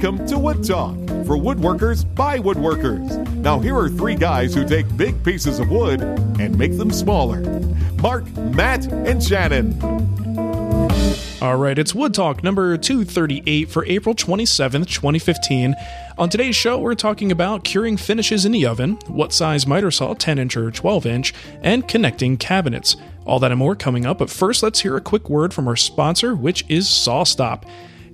Welcome to Wood Talk for woodworkers by woodworkers. Now, here are three guys who take big pieces of wood and make them smaller Mark, Matt, and Shannon. All right, it's Wood Talk number 238 for April 27th, 2015. On today's show, we're talking about curing finishes in the oven, what size miter saw, 10 inch or 12 inch, and connecting cabinets. All that and more coming up, but first, let's hear a quick word from our sponsor, which is SawStop.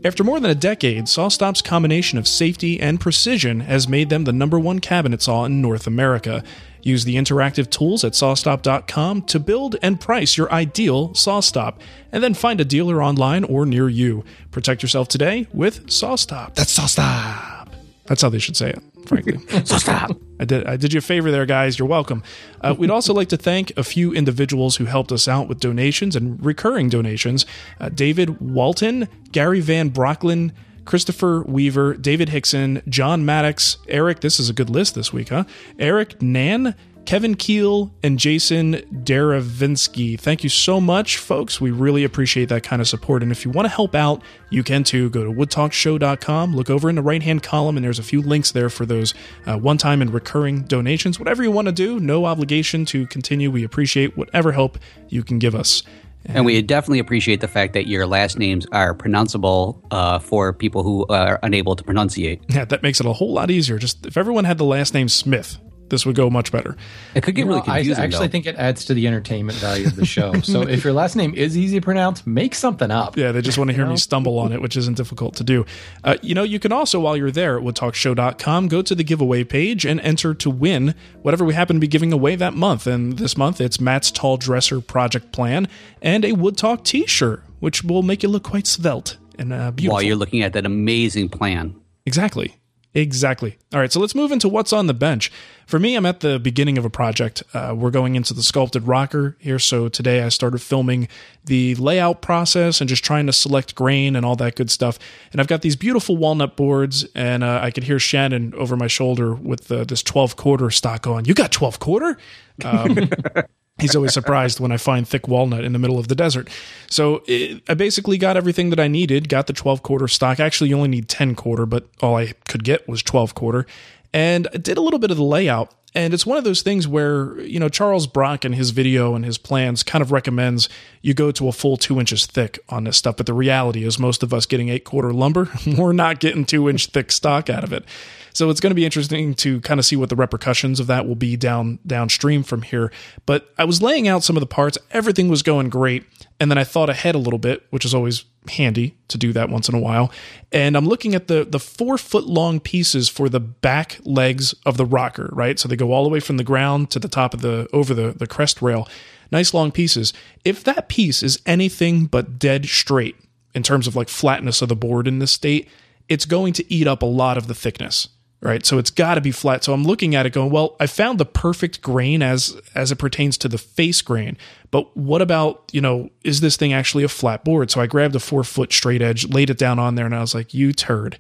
After more than a decade, SawStop's combination of safety and precision has made them the number one cabinet saw in North America. Use the interactive tools at sawstop.com to build and price your ideal SawStop, and then find a dealer online or near you. Protect yourself today with SawStop. That's SawStop. That's how they should say it, frankly. SawStop. I did, I did you a favor there, guys. You're welcome. Uh, we'd also like to thank a few individuals who helped us out with donations and recurring donations uh, David Walton, Gary Van Brocklin, Christopher Weaver, David Hickson, John Maddox, Eric. This is a good list this week, huh? Eric Nan, Kevin Keel, and Jason Daravinsky. Thank you so much, folks. We really appreciate that kind of support. And if you want to help out, you can too. Go to woodtalkshow.com, look over in the right hand column, and there's a few links there for those uh, one time and recurring donations. Whatever you want to do, no obligation to continue. We appreciate whatever help you can give us. And we definitely appreciate the fact that your last names are pronounceable uh, for people who are unable to pronunciate. Yeah, that makes it a whole lot easier. Just if everyone had the last name Smith, this would go much better. It could get You really know, I actually though. think it adds to the entertainment value of the show. so if your last name is easy to pronounce, make something up. Yeah, they just want to hear You me stumble on it, which isn't difficult to do. Uh, you know, you can also, while you're there at woodtalkshow.com, go to the giveaway page and enter to win whatever we happen to be giving away that month. And this month, it's Matt's Tall Dresser Project Plan and a Wood Talk t shirt, which will make you look quite svelte and uh, beautiful. while you're looking at that amazing plan. Exactly. Exactly. All right, so let's move into what's on the bench. For me, I'm at the beginning of a project. Uh, we're going into the sculpted rocker here. So today I started filming the layout process and just trying to select grain and all that good stuff. And I've got these beautiful walnut boards, and uh, I could hear Shannon over my shoulder with uh, this 12 quarter stock on. You got 12 quarter? Um, He's always surprised when I find thick walnut in the middle of the desert. So it, I basically got everything that I needed. Got the 12 quarter stock. Actually, you only need 10 quarter, but all I could get was 12 quarter. And I did a little bit of the layout. And it's one of those things where, you know, Charles Brock in his video and his plans kind of recommends you go to a full two inches thick on this stuff. But the reality is, most of us getting eight quarter lumber, we're not getting two inch thick stock out of it. So it's going to be interesting to kind of see what the repercussions of that will be down downstream from here. But I was laying out some of the parts, everything was going great, and then I thought ahead a little bit, which is always handy to do that once in a while. And I'm looking at the the four foot long pieces for the back legs of the rocker, right? So they go all the way from the ground to the top of the over the the crest rail. Nice long pieces. If that piece is anything but dead straight in terms of like flatness of the board in this state, it's going to eat up a lot of the thickness right? So it's got to be flat. So i'm looking at it going well i found the perfect grain as as it pertains to the face grain. But what about you know is this thing actually a flat board? So i grabbed a four foot straight edge laid it down on there and i was like you turd.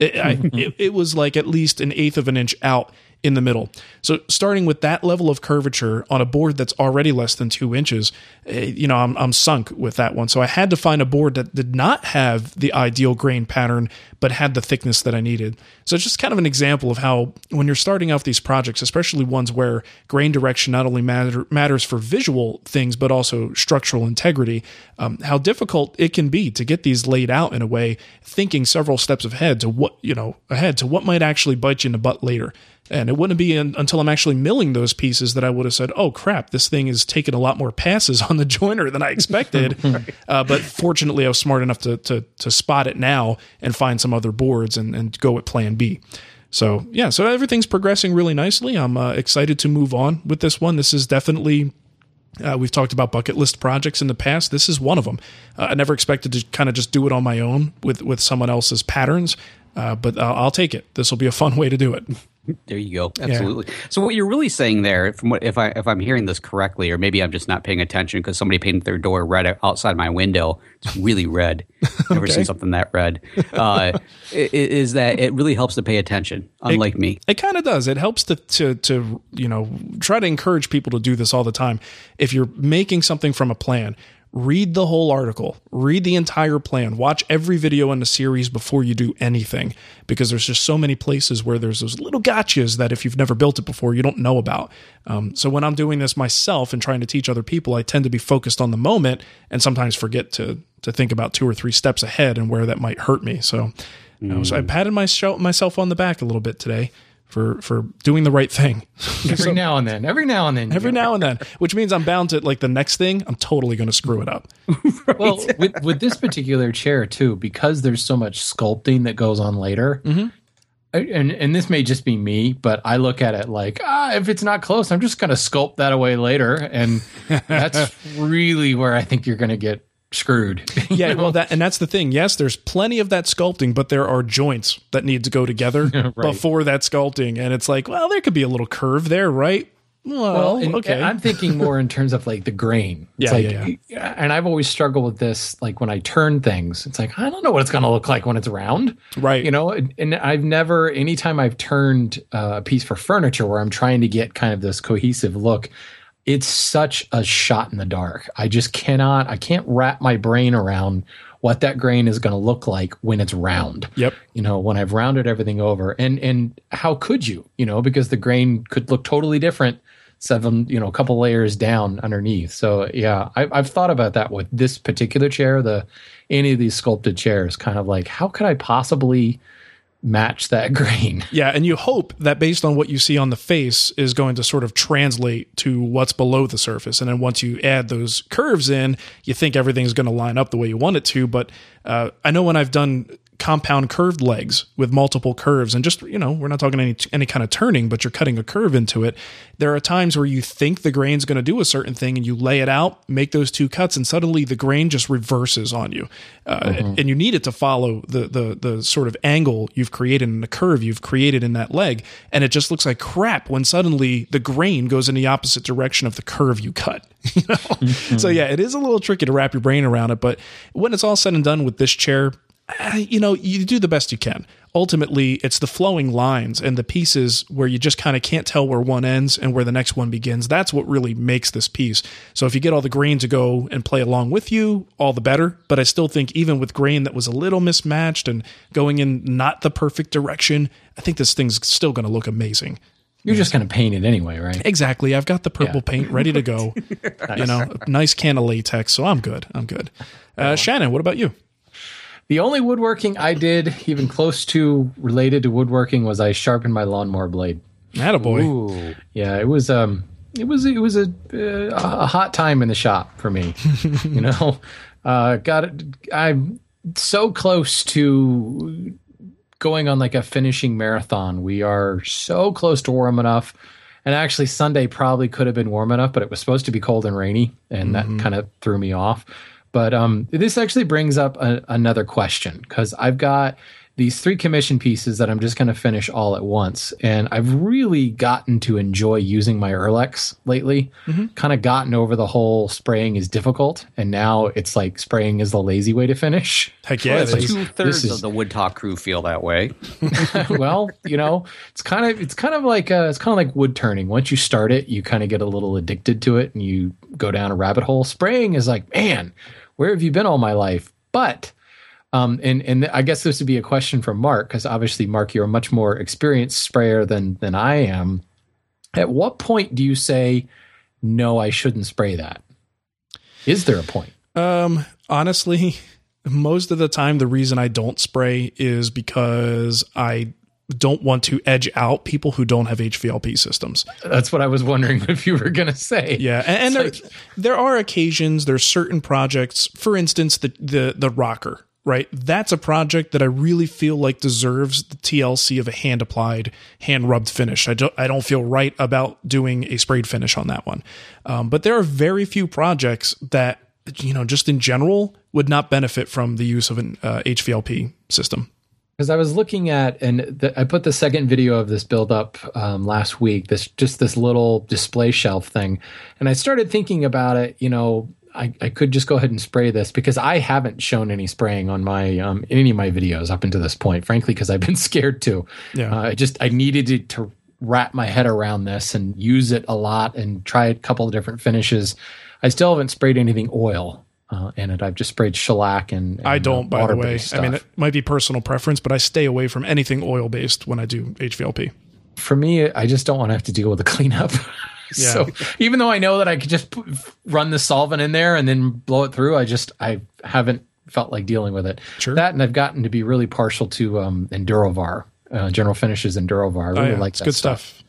It, I, it, it was like at least an eighth of an inch out in the middle. So starting with that level of curvature on a board that's already less than two inches, eh, you know, I'm, I'm sunk with that one. So I had to find a board that did not have the ideal grain pattern, but had the thickness that I needed. So it's just kind of an example of how when you're starting off these projects, especially ones where grain direction not only matter, matters for visual things, but also structural integrity, um, how difficult it can be to get these laid out in a way, thinking several steps ahead to what, you know, ahead to what might actually bite you in the butt later. And it wouldn't be in, until I'm actually milling those pieces that I would have said, "Oh crap, this thing is taking a lot more passes on the jointer than I expected." uh, but fortunately, I was smart enough to, to to spot it now and find some other boards and, and go with Plan B. So yeah, so everything's progressing really nicely. I'm uh, excited to move on with this one. This is definitely uh, we've talked about bucket list projects in the past. This is one of them. Uh, I never expected to kind of just do it on my own with with someone else's patterns, uh, but I'll, I'll take it. This will be a fun way to do it. There you go. Absolutely. So what you're really saying there, from what if I if I'm hearing this correctly, or maybe I'm just not paying attention because somebody painted their door red outside my window. It's really red. Never seen something that red. Uh, is that it really helps to pay attention, unlike me. It kind of does. It helps to, to to you know try to encourage people to do this all the time. If you're making something from a plan, read the whole article, read the entire plan, watch every video in the series before you do anything, because there's just so many places where there's those little gotchas that if you've never built it before, you don't know about. Um, so when I'm doing this myself and trying to teach other people, I tend to be focused on the moment and sometimes forget to to think about two or three steps ahead and where that might hurt me. So, mm. so I patted my myself on the back a little bit today for for doing the right thing. every so, now and then, every now and then, every now and then, which means I'm bound to like the next thing. I'm totally going to screw it up. right. Well, with with this particular chair too, because there's so much sculpting that goes on later. Mm-hmm. And and this may just be me, but I look at it like ah, if it's not close, I'm just going to sculpt that away later, and that's really where I think you're going to get screwed. yeah, know? well, that and that's the thing. Yes, there's plenty of that sculpting, but there are joints that need to go together right. before that sculpting, and it's like, well, there could be a little curve there, right? Well, well and, okay. And I'm thinking more in terms of like the grain. It's yeah, like, yeah, yeah. And I've always struggled with this. Like when I turn things, it's like I don't know what it's going to look like when it's round, right? You know, and, and I've never, anytime I've turned uh, a piece for furniture where I'm trying to get kind of this cohesive look, it's such a shot in the dark. I just cannot, I can't wrap my brain around what that grain is going to look like when it's round. Yep. You know, when I've rounded everything over. And and how could you? You know, because the grain could look totally different seven, you know, a couple layers down underneath. So yeah, I, I've thought about that with this particular chair, the any of these sculpted chairs, kind of like how could I possibly match that grain. Yeah, and you hope that based on what you see on the face is going to sort of translate to what's below the surface. And then once you add those curves in, you think everything's going to line up the way you want it to. But uh, I know when I've done compound curved legs with multiple curves. And just you know we're not talking any any kind of turning but you're cutting a curve into it. There are times where you think the grain's going to do a certain thing and you lay it out make those two cuts and suddenly the grain just reverses on you. Uh, mm-hmm. and you need it to follow the the the sort of angle you've created and the curve you've created in that leg. And it just looks like crap when suddenly the grain goes in the opposite direction of the curve you cut. You know? Mm-hmm. so yeah it is a little tricky to wrap your brain around it but when it's all said and done with this chair you know, you do the best you can. Ultimately, it's the flowing lines and the pieces where you just kind of can't tell where one ends and where the next one begins. That's what really makes this piece. So if you get all the grain to go and play along with you, all the better. But I still think even with grain that was a little mismatched and going in not the perfect direction, I think this thing's still going to look amazing. You're just going to paint it anyway, right? Exactly. I've got the purple yeah. paint ready to go. nice. You know, nice can of latex, so I'm good. I'm good. Uh, Shannon, what about you? The only woodworking I did, even close to related to woodworking, was I sharpened my lawnmower blade. Attaboy. Ooh. Yeah, it was um, it was it was a uh, a hot time in the shop for me. you know, uh, got it. I'm so close to going on like a finishing marathon. We are so close to warm enough. And actually, Sunday probably could have been warm enough, but it was supposed to be cold and rainy, and mm-hmm. that kind of threw me off. But um, this actually brings up a, another question because I've got these three commission pieces that I'm just going to finish all at once. And I've really gotten to enjoy using my Earlex lately. Mm-hmm. Kind of gotten over the whole spraying is difficult. And now it's like spraying is the lazy way to finish. Heck yeah. Well, Two thirds of the Wood Talk crew feel that way. well, you know, it's kind of, it's kind of like, uh, it's kind of like wood turning. Once you start it, you kind of get a little addicted to it and you go down a rabbit hole. Spraying is like, man, where have you been all my life? But um, and and I guess this would be a question from Mark because obviously, Mark, you're a much more experienced sprayer than than I am. At what point do you say, "No, I shouldn't spray that? Is there a point? Um, honestly, most of the time, the reason I don't spray is because I don't want to edge out people who don't have HVLP systems. That's what I was wondering if you were going to say. Yeah, and, and there like, there are occasions, there's certain projects, for instance, the the the rocker, right? That's a project that I really feel like deserves the TLC of a hand applied, hand rubbed finish. I don't I don't feel right about doing a sprayed finish on that one. Um, but there are very few projects that you know just in general would not benefit from the use of an uh, HVLP system because I was looking at and the, I put the second video of this build up um, last week. This just this little display shelf thing, and I started thinking about it. You know, I, I could just go ahead and spray this because I haven't shown any spraying on my um, in any of my videos up until this point. Frankly, because I've been scared to. Yeah, uh, I just I needed to, to wrap my head around this and use it a lot and try a couple of different finishes. I still haven't sprayed anything oil uh, in it. I've just sprayed shellac and, and I don't, by the way. Stuff. I mean, it might be personal preference, but I stay away from anything oil based when I do HVLP. For me, I just don't want to have to deal with the cleanup. Yeah. so even though I know that I could just run the solvent in there and then blow it through, I just I haven't felt like dealing with it. Sure. That and I've gotten to be really partial to um, Endurovar, uh, General Finishes Endurovar. I really Oh, yeah, like it's that good stuff. stuff.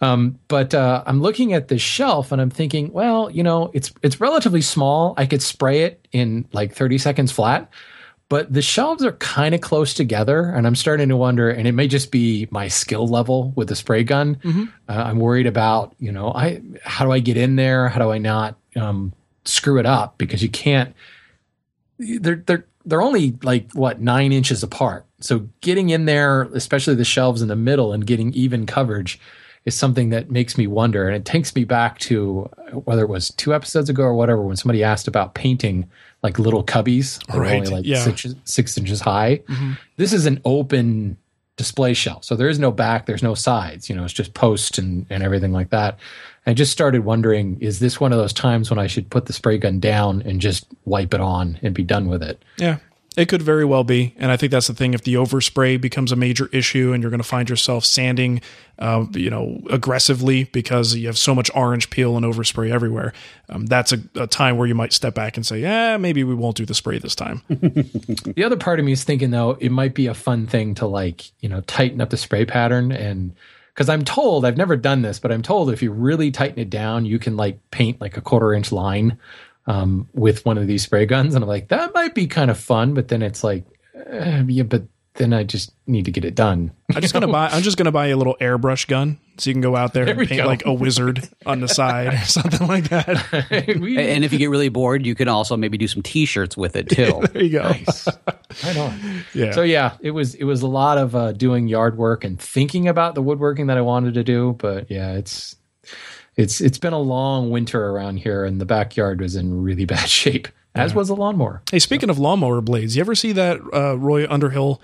But uh, I'm looking at the shelf and I'm thinking, well, you know, it's it's relatively small. I could spray it in like 30 seconds flat, but the shelves are kind of close together, and I'm starting to wonder. And it may just be my skill level with the spray gun. Mm-hmm. Uh, I'm worried about, you know, I how do I get in there? How do I not um, screw it up? Because you can't. They're they're they're only like what nine inches apart. So getting in there, especially the shelves in the middle, and getting even coverage is something that makes me wonder. And it takes me back to whether it was two episodes ago or whatever, when somebody asked about painting like little cubbies that Right, only like yeah. six, six inches high. Mm-hmm. This is an open display shelf. So there is no back, there's no sides, you know, it's just post and, and everything like that. I just started wondering, is this one of those times when I should put the spray gun down and just wipe it on and be done with it? Yeah, it could very well be, and I think that's the thing. If the overspray becomes a major issue, and you're going to find yourself sanding, uh, you know, aggressively because you have so much orange peel and overspray everywhere, um, that's a, a time where you might step back and say, "Yeah, maybe we won't do the spray this time." The other part of me is thinking though, it might be a fun thing to like, you know, tighten up the spray pattern and because I'm told, I've never done this, but I'm told if you really tighten it down, you can like paint like a quarter inch line um, with one of these spray guns. And I'm like, that might be kind of fun, but then it's like, eh, yeah, but then I just need to get it done. I'm just gonna buy. I'm just gonna buy a little airbrush gun so you can go out there, There and paint go. like a wizard on the side or something like that. We- And if you get really bored, you can also maybe do some T-shirts with it too. There you go. Nice. right on. Yeah. So yeah, it was it was a lot of uh, doing yard work and thinking about the woodworking that I wanted to do. But yeah, it's it's it's been a long winter around here, and the backyard was in really bad shape, as was the lawnmower. Hey, speaking of lawnmower blades, you ever see that uh, Roy Underhill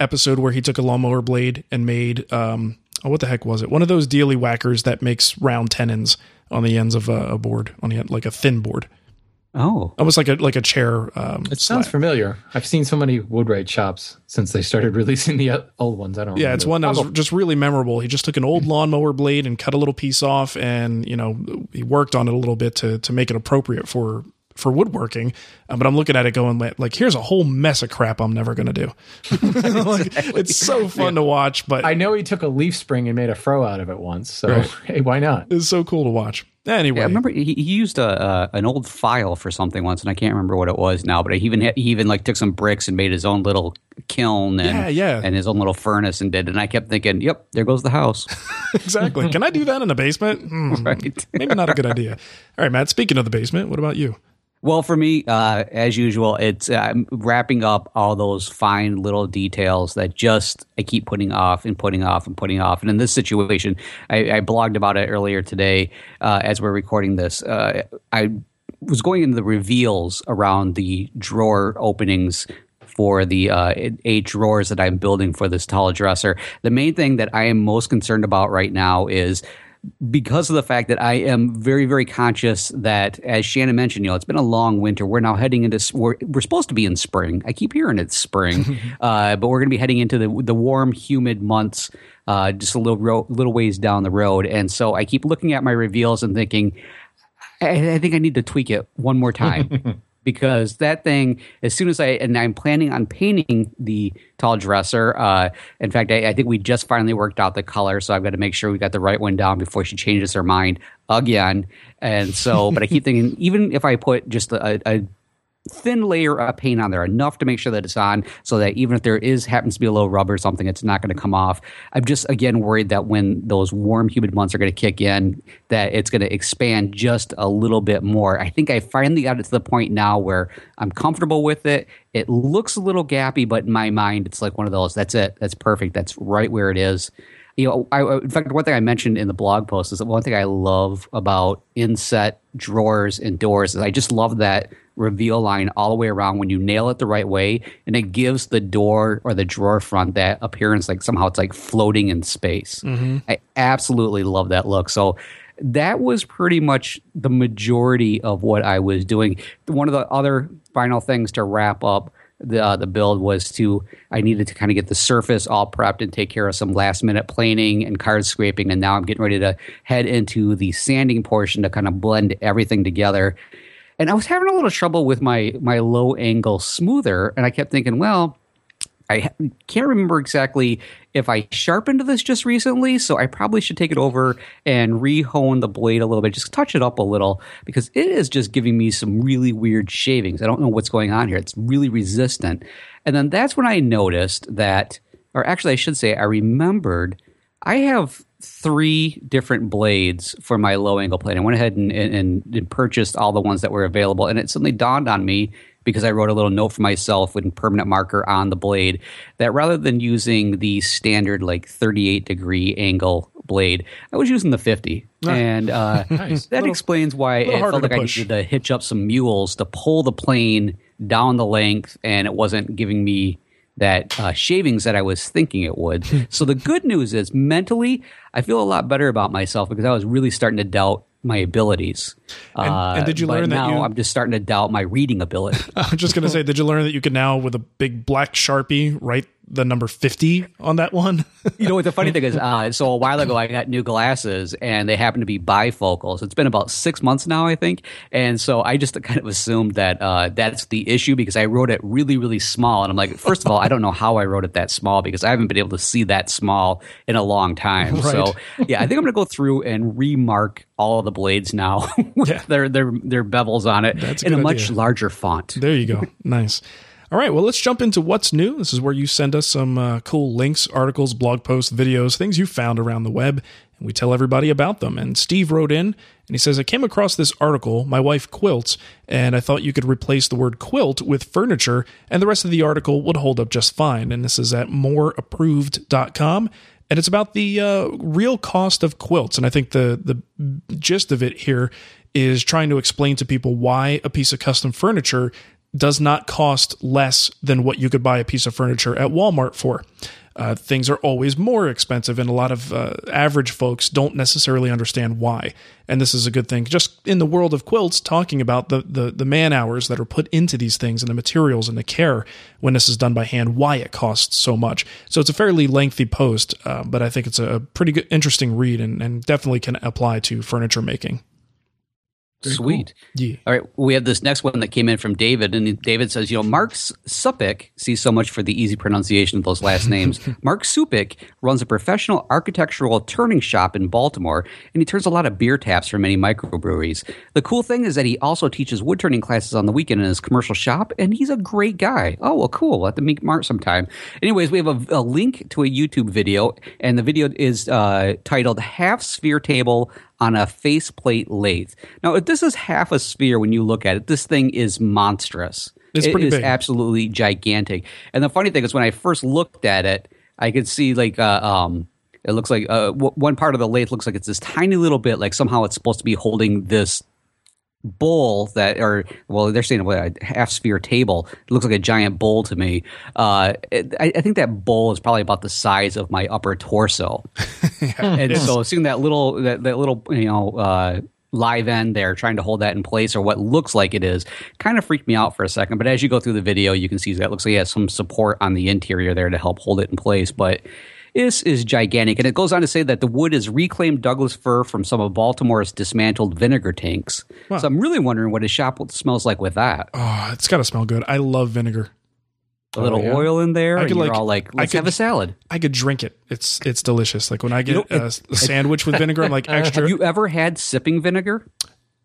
episode where he took a lawnmower blade and made um, oh, what the heck was it? One of those dealy whackers that makes round tenons on the ends of a, a board, on the end, like a thin board, Oh, almost like a like a chair. Um, It sounds slab. familiar. I've seen so many Woodwright shops since they started releasing the old ones. I don't. Yeah, it's one that was just really memorable. He just took an old lawnmower blade and cut a little piece off, and you know he worked on it a little bit to to make it appropriate for for woodworking. Uh, but I'm looking at it going like, like, here's a whole mess of crap I'm never going to do. Like, It's so fun to watch, but I know he took a leaf spring and made a froe out of it once. So Right. hey, why not? it's so cool to watch. Anyway, yeah. I remember he, he used a uh, an old file for something once, and I can't remember what it was now. But he even he even like took some bricks and made his own little kiln and Yeah, yeah. and his own little furnace and did. And I kept thinking, yep, there goes the house. exactly. Can I do that in the basement? Hmm, right. Maybe not a good idea. All right, Matt. Speaking of the basement, what about you? Well, for me, uh, as usual, it's uh, wrapping up all those fine little details that just I keep putting off and putting off and putting off. And in this situation, I, I blogged about it earlier today uh, as we're recording this. Uh, I was going into the reveals around the drawer openings for the uh, eight drawers that I'm building for this tall dresser. The main thing that I am most concerned about right now is because of the fact that I am very, very conscious that, as Shannon mentioned, you know, it's been a long winter. We're now heading into we're, we're supposed to be in spring. I keep hearing it's spring, uh, but we're going to be heading into the the warm, humid months. Uh, just a little ro- little ways down the road, and so I keep looking at my reveals and thinking, I, I think I need to tweak it one more time. because that thing, as soon as I and I'm planning on painting the tall dresser. Uh, in fact, I, I think we just finally worked out the color, so I've got to make sure we got the right one down before she changes her mind again. And so, but I keep thinking, even if I put just a, a thin layer of paint on there, enough to make sure that it's on, so that even if there is happens to be a little rubber or something, it's not going to come off. I'm just again worried that when those warm, humid months are going to kick in, that it's going to expand just a little bit more. I think I finally got it to the point now where I'm comfortable with it. It looks a little gappy, but in my mind, it's like one of those. That's it. That's perfect. That's right where it is you know, I, in fact, one thing I mentioned in the blog post is that one thing I love about inset drawers and doors is I just love that reveal line all the way around when you nail it the right way, and it gives the door or the drawer front that appearance like somehow it's like floating in space. I absolutely love that look. So that was pretty much the majority of what I was doing. One of the other final things to wrap up the uh, the build was to I needed to kind of get the surface all prepped and take care of some last minute planing and card scraping, and now I'm getting ready to head into the sanding portion to kind of blend everything together. And I was having a little trouble with my my low angle smoother, and I kept thinking, well, I can't remember exactly if I sharpened this just recently, so I probably should take it over and rehone the blade a little bit, just touch it up a little, because it is just giving me some really weird shavings. I don't know what's going on here. It's really resistant. And then that's when I noticed that, or actually, I should say, I remembered I have three different blades for my low angle plate. I went ahead and, and, and purchased all the ones that were available, and it suddenly dawned on me because I wrote a little note for myself with a permanent marker on the blade that rather than using the standard like 38 degree angle blade, I was using the 50. And uh, nice. that little, explains why it felt like I needed to hitch up some mules to pull the plane down the length and it wasn't giving me that uh, shavings that I was thinking it would. so the good news is mentally, I feel a lot better about myself because I was really starting to doubt my abilities. And, uh, and did you learn that now I'm just starting to doubt my reading ability. I'm just going to say, did you learn that you can now with a big black sharpie write the number 50 on that one. you know what the funny thing is? Uh, so a while ago, I got new glasses and they happen to be bifocals. It's been about six months now, I think. And so I just kind of assumed that uh, that's the issue because I wrote it really, really small. And I'm like, first of all, I don't know how I wrote it that small because I haven't been able to see that small in a long time. Right. So yeah, I think I'm going to go through and remark all of the blades now with yeah. their, their, their bevels on it that's in a, a much larger font. There you go. Nice. All right, well, let's jump into what's new. This is where you send us some uh, cool links, articles, blog posts, videos, things you found around the web, and we tell everybody about them. And Steve wrote in and he says, I came across this article. My wife quilts, and I thought you could replace the word quilt with furniture, and the rest of the article would hold up just fine. And this is at moreapproved.com. And it's about the uh, real cost of quilts. And I think the, the gist of it here is trying to explain to people why a piece of custom furniture does not cost less than what you could buy a piece of furniture at Walmart for. Uh, things are always more expensive, and a lot of uh, average folks don't necessarily understand why. And this is a good thing. Just in the world of quilts, talking about the, the, the man hours that are put into these things and the materials and the care when this is done by hand, why it costs so much. So it's a fairly lengthy post, uh, but I think it's a pretty good, interesting read and, and definitely can apply to furniture making. Very Sweet. Cool. Yeah. All right. We have this next one that came in from David, and David says, you know, Mark Supik, see so much for the easy pronunciation of those last names. Mark Supik runs a professional architectural turning shop in Baltimore, and he turns a lot of beer taps for many microbreweries. The cool thing is that he also teaches wood turning classes on the weekend in his commercial shop, and he's a great guy. Oh, well, cool. We'll have to meet Mark sometime. Anyways, we have a, a link to a YouTube video, and the video is uh, titled Half Sphere Table on a faceplate lathe. Now, if this is half a sphere when you look at it, this thing is monstrous. It's it is absolutely gigantic. And the funny thing is, when I first looked at it, I could see like uh, um, it looks like uh, w- one part of the lathe looks like it's this tiny little bit, like somehow it's supposed to be holding this bowl that or well they're saying a half sphere table. It looks like a giant bowl to me. Uh, I, I, think that bowl is probably about the size of my upper torso. Yeah, and so seeing that little that, that little you know uh, live end there trying to hold that in place or what looks like it is kind of freaked me out for a second. But as you go through the video you can see that looks like it has some support on the interior there to help hold it in place. But is is gigantic. And it goes on to say that the wood is reclaimed Douglas fir from some of Baltimore's dismantled vinegar tanks. Wow. So I'm really wondering what his shop smells like with that. Oh, it's got to smell good. I love vinegar. A little oh, yeah. oil in there. I could like, all like, let's could, have a salad. I could drink it. It's it's delicious. Like when I get you know, it, a, a sandwich with vinegar, I'm like extra. Have you ever had sipping vinegar?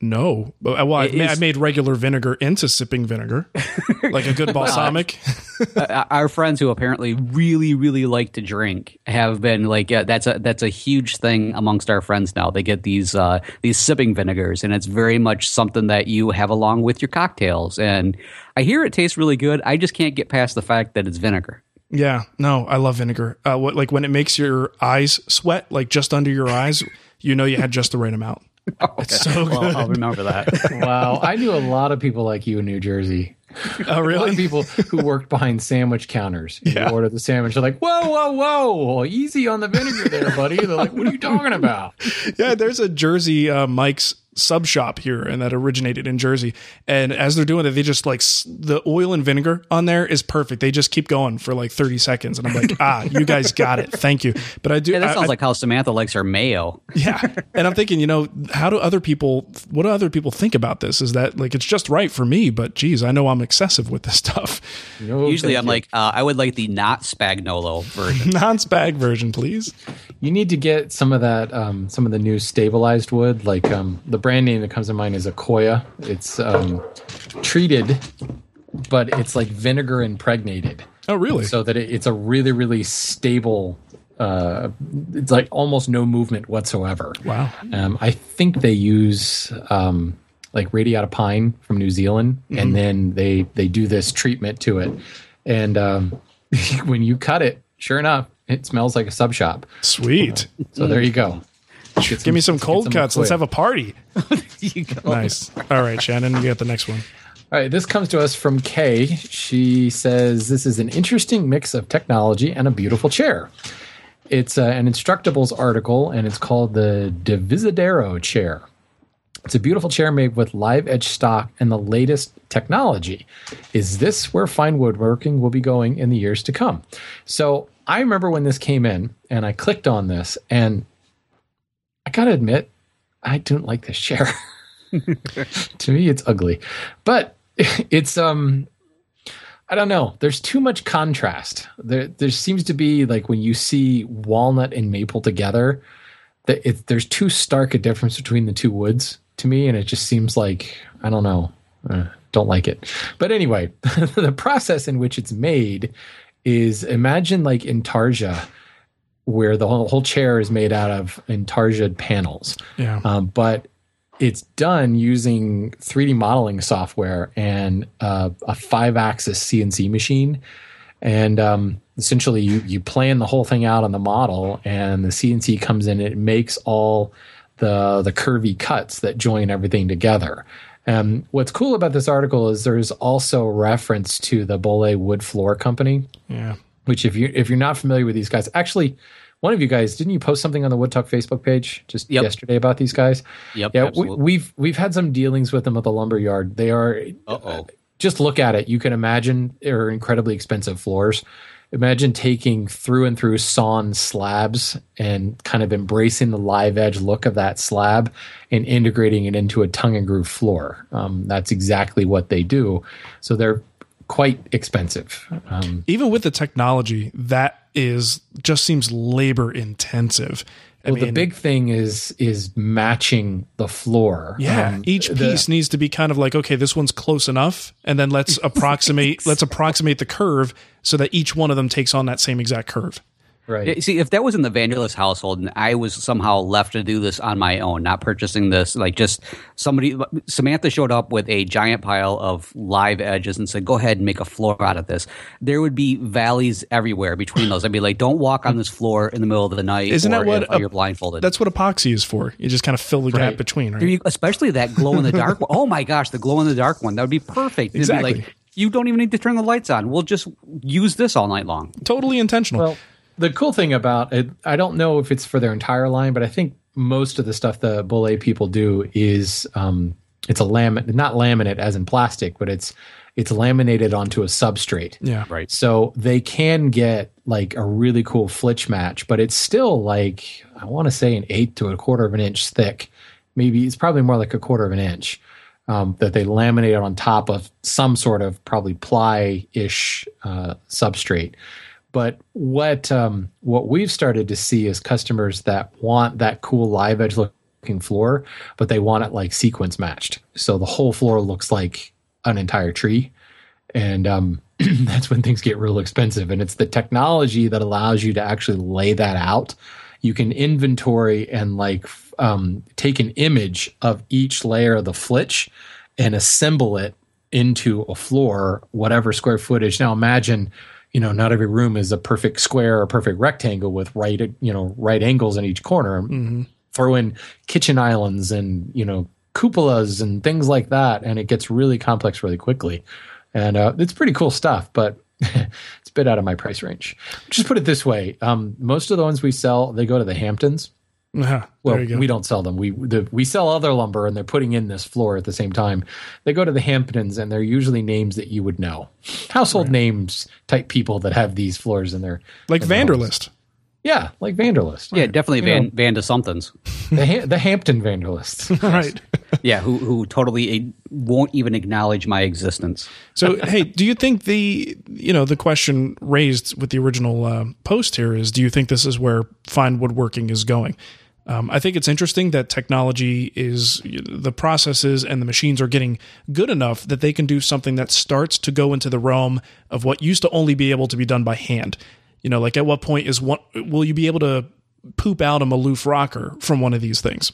No, uh, well, I, I made regular vinegar into sipping vinegar, like a good balsamic. uh, our friends who apparently really, really like to drink have been like, yeah, that's a that's a huge thing amongst our friends now. They get these uh, these sipping vinegars, and it's very much something that you have along with your cocktails. And I hear it tastes really good. I just can't get past the fact that it's vinegar. Yeah, no, I love vinegar. Uh, what like when it makes your eyes sweat, like just under your eyes, you know you had just the right amount. Okay. It's so well, I'll remember that. wow. I knew a lot of people like you in New Jersey. Oh, A lot really? of people who worked behind sandwich counters. You Yeah. order the sandwich, they're like, "Whoa, whoa, whoa! Easy on the vinegar there, buddy." They're like, "What are you talking about?" yeah, there's a Jersey uh, Mike's sub shop here, and that originated in Jersey. And as they're doing it, they just like the oil and vinegar on there is perfect. They just keep going for like 30 seconds, and I'm like, ah, you guys got it, thank you. But I do. Yeah, that sounds I- like how Samantha likes her mayo. yeah, and I'm thinking, you know, how do other people? What do other people think about this? Is that like it's just right for me? But geez, I know I'm excessive with this stuff. No, Usually, I'm you. like, uh, I would like the not Spagnuolo version. Non-spag version, please. You need to get some of that, um, some of the new stabilized wood. Like um, the brand name that comes to mind is Accoya. It's um, treated, but it's like vinegar impregnated, Oh, really? so that it, it's a really, really stable. Uh, it's like almost no movement whatsoever. wow. Um, I think they use um, like radiata pine from New Zealand, and then they they do this treatment to it. And um, when you cut it, sure enough, it smells like a sub shop. Sweet. So there you go. Get Give me some cold some cuts. Let's have a party. you go. Nice. All right, Shannon, you got the next one. All right, this comes to us from Kay. She says this is an interesting mix of technology and a beautiful chair. It's uh, an Instructables article, and it's called the Divisadero chair. It's a beautiful chair made with live edge stock and the latest technology. Is this where fine woodworking will be going in the years to come? So I remember when this came in, and I clicked on this, and I gotta admit, I don't like this chair. to me, it's ugly, but it's um, I don't know. There's too much contrast. There, there seems to be like when you see walnut and maple together, that it, there's too stark a difference between the two woods to me, and it just seems like I don't know. Uh, don't like it. But anyway, the process in which it's made is imagine like intarsia, where the whole, whole chair is made out of intarsia panels Yeah. um, but it's done using 3D modeling software and uh, a five axis CNC machine. And um, essentially, you, you plan the whole thing out on the model, and the CNC comes in. And it makes all the the curvy cuts that join everything together. Um, what's cool about this article is there's also reference to the Bolle Wood Floor Company, Yeah. Which if you if you're not familiar with these guys, actually, one of you guys didn't you post something on the Wood Talk Facebook page just Yep. yesterday about these guys? Yep, Yeah, we, absolutely. we've we've had some dealings with them at the lumber yard. They are Uh-oh. just look at it. You can imagine they're incredibly expensive floors. Imagine taking through and through sawn slabs and kind of embracing the live edge look of that slab and integrating it into a tongue and groove floor. Um, that's exactly what they do. So they're quite expensive. Um, Even with the technology, that is just seems labor intensive. I well, the big thing is is matching the floor. Yeah, Um, each the- piece needs to be kind of like okay, this one's close enough, and then let's approximate let's approximate the curve so that each one of them takes on that same exact curve. Right. See, if that was in the Vanderlist household and I was somehow left to do this on my own, not purchasing this, like just somebody, Samantha showed up with a giant pile of live edges and said, go ahead and make a floor out of this. There would be valleys everywhere between those. I'd be like, don't walk on this floor in the middle of the night. Isn't or that what if a- you're blindfolded? That's what epoxy is for. You just kind of fill the gap between, right? You- especially that glow in the dark one. Oh my gosh, the glow in the dark one. That would be perfect. It'd Exactly. be like, you don't even need to turn the lights on. We'll just use this all night long. totally intentional. Well, the cool thing about it, I don't know if it's for their entire line, but I think most of the stuff the Bolle people do is um, it's a laminate, not laminate as in plastic, but it's it's laminated onto a substrate. yeah, Right. So they can get like a really cool flitch match, but it's still like I want to say an eighth to a quarter of an inch thick. Maybe it's probably more like a quarter of an inch um, that they laminate on top of some sort of probably ply ish uh, substrate. But what um, what we've started to see is customers that want that cool live edge looking floor, but they want it like sequence matched. So the whole floor looks like an entire tree. And um, that's when things get real expensive. And it's the technology that allows you to actually lay that out. You can inventory and like um, take an image of each layer of the flitch and assemble it into a floor whatever square footage. Now imagine you know not every room is a perfect square or perfect rectangle with right you know right angles in each corner throw in kitchen islands and you know cupolas and things like that and it gets really complex really quickly and uh, it's pretty cool stuff. But it's a bit out of my price range. Just put it this way: um, most of the ones we sell, they go to the Hamptons. Uh-huh. Well, there you go. we don't sell them. We the, we sell other lumber, and they're putting in this floor at the same time. They go to the Hamptons, and they're usually names that you would know, household names type people that have these floors in their like in their homes. Vanderlist. Yeah, like Vanderlist. Yeah, definitely You Van, know. Van to somethings. the ha- the Hampton Vanderlists. right. Yeah, who who totally eh, won't even acknowledge my existence. So, hey, do you think the you know the question raised with the original uh, post here is, do you think this is where fine woodworking is going? Um, I think it's interesting that technology is the processes and the machines are getting good enough that they can do something that starts to go into the realm of what used to only be able to be done by hand. You know, like at what point is one will you be able to poop out a Maloof rocker from one of these things?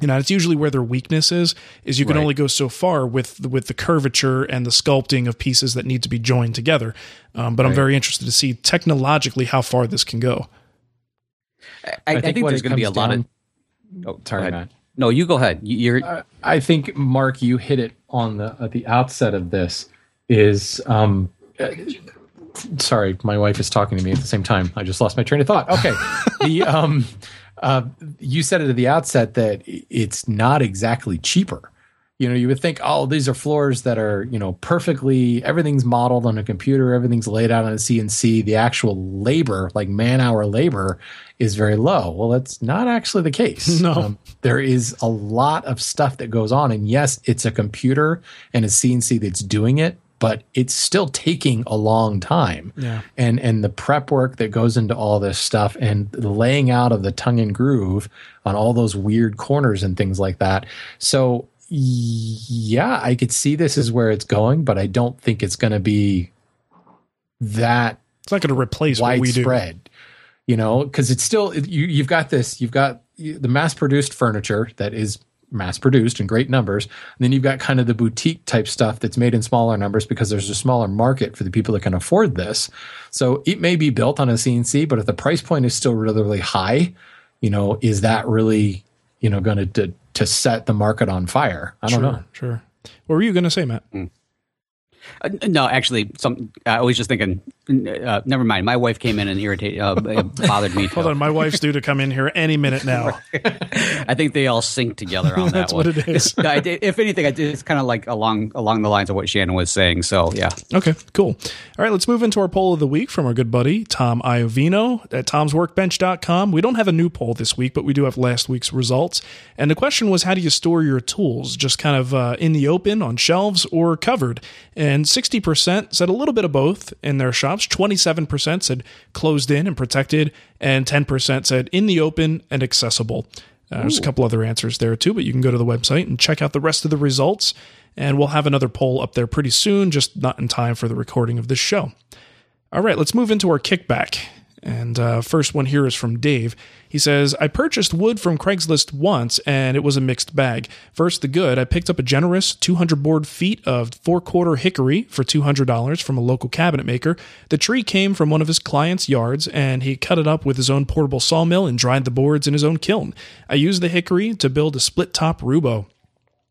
you know it's usually where their weakness is is you can Right. only go so far with the, with the curvature and the sculpting of pieces that need to be joined together um, but i'm very interested to see technologically how far this can go I, I think, what there's going to be a comes lot down- of. Oh, Sorry, go. Matt. No, you go ahead. You- You're Uh, I think Mark, you hit it on the at the outset of this. Is um, sorry, my wife is talking to me at the same time. I just lost my train of thought. Okay, the um, uh, you said it at the outset that it's not exactly cheaper. You know, you would think, oh, these are floors that are, you know, perfectly, everything's modeled on a computer, everything's laid out on a CNC. The actual labor, like man hour labor, is very low. Well, that's not actually the case. No. there is a lot of stuff that goes on. And yes, it's a computer and a CNC that's doing it, but it's still taking a long time. Yeah. And and the prep work that goes into all this stuff and the laying out of the tongue and groove on all those weird corners and things like that. So yeah, I could see this is where it's going, but I don't think it's going to be that it's not going to replace what we do widespread you know because it's still you, you've got this you've got the mass produced furniture that is mass produced in great numbers. And then you've got kind of the boutique type stuff that's made in smaller numbers because there's a smaller market for the people that can afford this. So it may be built on a cnc but if the price point is still really really high you know is that really you know going to to, to set the market on fire? I don't sure know. sure. What were you going to say matt? Uh, no, actually, some. I was just thinking. Uh, never mind. My wife came in and irritated, uh, bothered me. hold on my wife's due to come in here any minute now I think they all sync together on that That's one. what it is. Did- if anything, I did- it's kind of like along along the lines of what Shannon was saying. So yeah, Okay, cool. All right, let's move into our poll of the week from our good buddy Tom Iovino at tomsworkbench.com. We don't have a new poll this week, but we do have last week's results. And the question was how do you store your tools? Just kind of uh, in the open, on shelves, or covered? And 60% said a little bit of both in their shops. 27% said closed in and protected, and 10% said in the open and accessible. Uh, there's a couple other answers there too, but you can go to the website and check out the rest of the results. And we'll have another poll up there pretty soon, just not in time for the recording of this show. All right, let's move into our kickback. And uh, first one here is from Dave. He says, I purchased wood from Craigslist once and it was a mixed bag. First, the good. I picked up a generous 200 board feet of four quarter hickory for $200 from a local cabinet maker. The tree came from one of his client's yards and he cut it up with his own portable sawmill and dried the boards in his own kiln. I used the hickory to build a split top Roubo.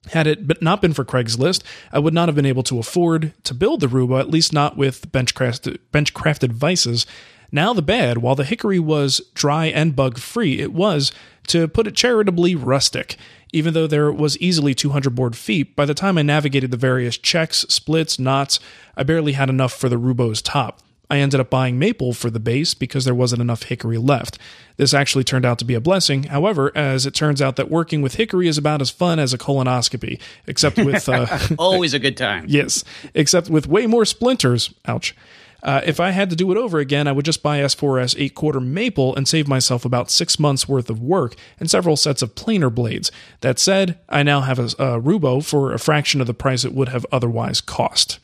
Had it not been for Craigslist, I would not have been able to afford to build the Roubo, at least not with Benchcrafted, Benchcrafted vices. Now the bad, while the hickory was dry and bug-free, it was, to put it charitably, rustic. Even though there was easily 200 board feet, by the time I navigated the various checks, splits, knots, I barely had enough for the Roubo's top. I ended up buying maple for the base because there wasn't enough hickory left. This actually turned out to be a blessing. However, as it turns out that working with hickory is about as fun as a colonoscopy, except with uh, always a good time. yes, except with way more splinters. Ouch. Uh, if I had to do it over again, I would just buy S4S 8 quarter maple and save myself about six months worth of work and several sets of planer blades. That said, I now have a, a Roubo for a fraction of the price it would have otherwise cost.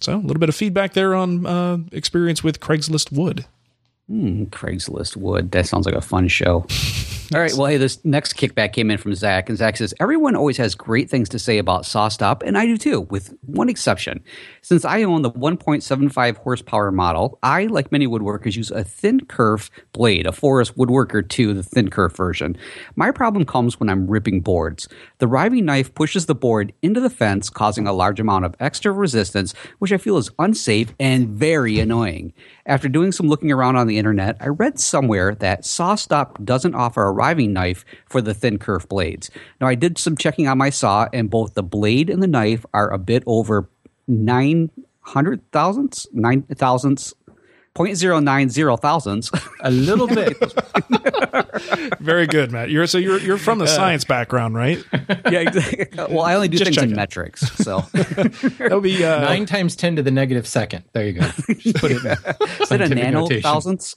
So, a little bit of feedback there on uh, experience with Craigslist wood. Hmm, Craigslist would. That sounds like a fun show. All right. Well, hey, this next kickback came in from Zach, and Zach says everyone always has great things to say about SawStop, and I do too, with one exception. Since I own the 1.75 horsepower model, I, like many woodworkers, use a thin kerf blade, a Forrest Woodworker 2, the thin kerf version. My problem comes when I'm ripping boards. The riving knife pushes the board into the fence, causing a large amount of extra resistance, which I feel is unsafe and very annoying. After doing some looking around on the internet, I read somewhere that SawStop doesn't offer a riving knife for the thin kerf blades. Now, I did some checking on my saw, and both the blade and the knife are a bit over nine hundred thousandths, nine thousandths, point zero nine zero thousandths. A little bit. Very good, Matt. You're so you're you're from the science background, right? yeah, exactly. Well, I only do Just things checking. in metrics, so That would be uh, Nine times ten to the negative second. There you go. Just put it in Is it a nano notation. thousandths?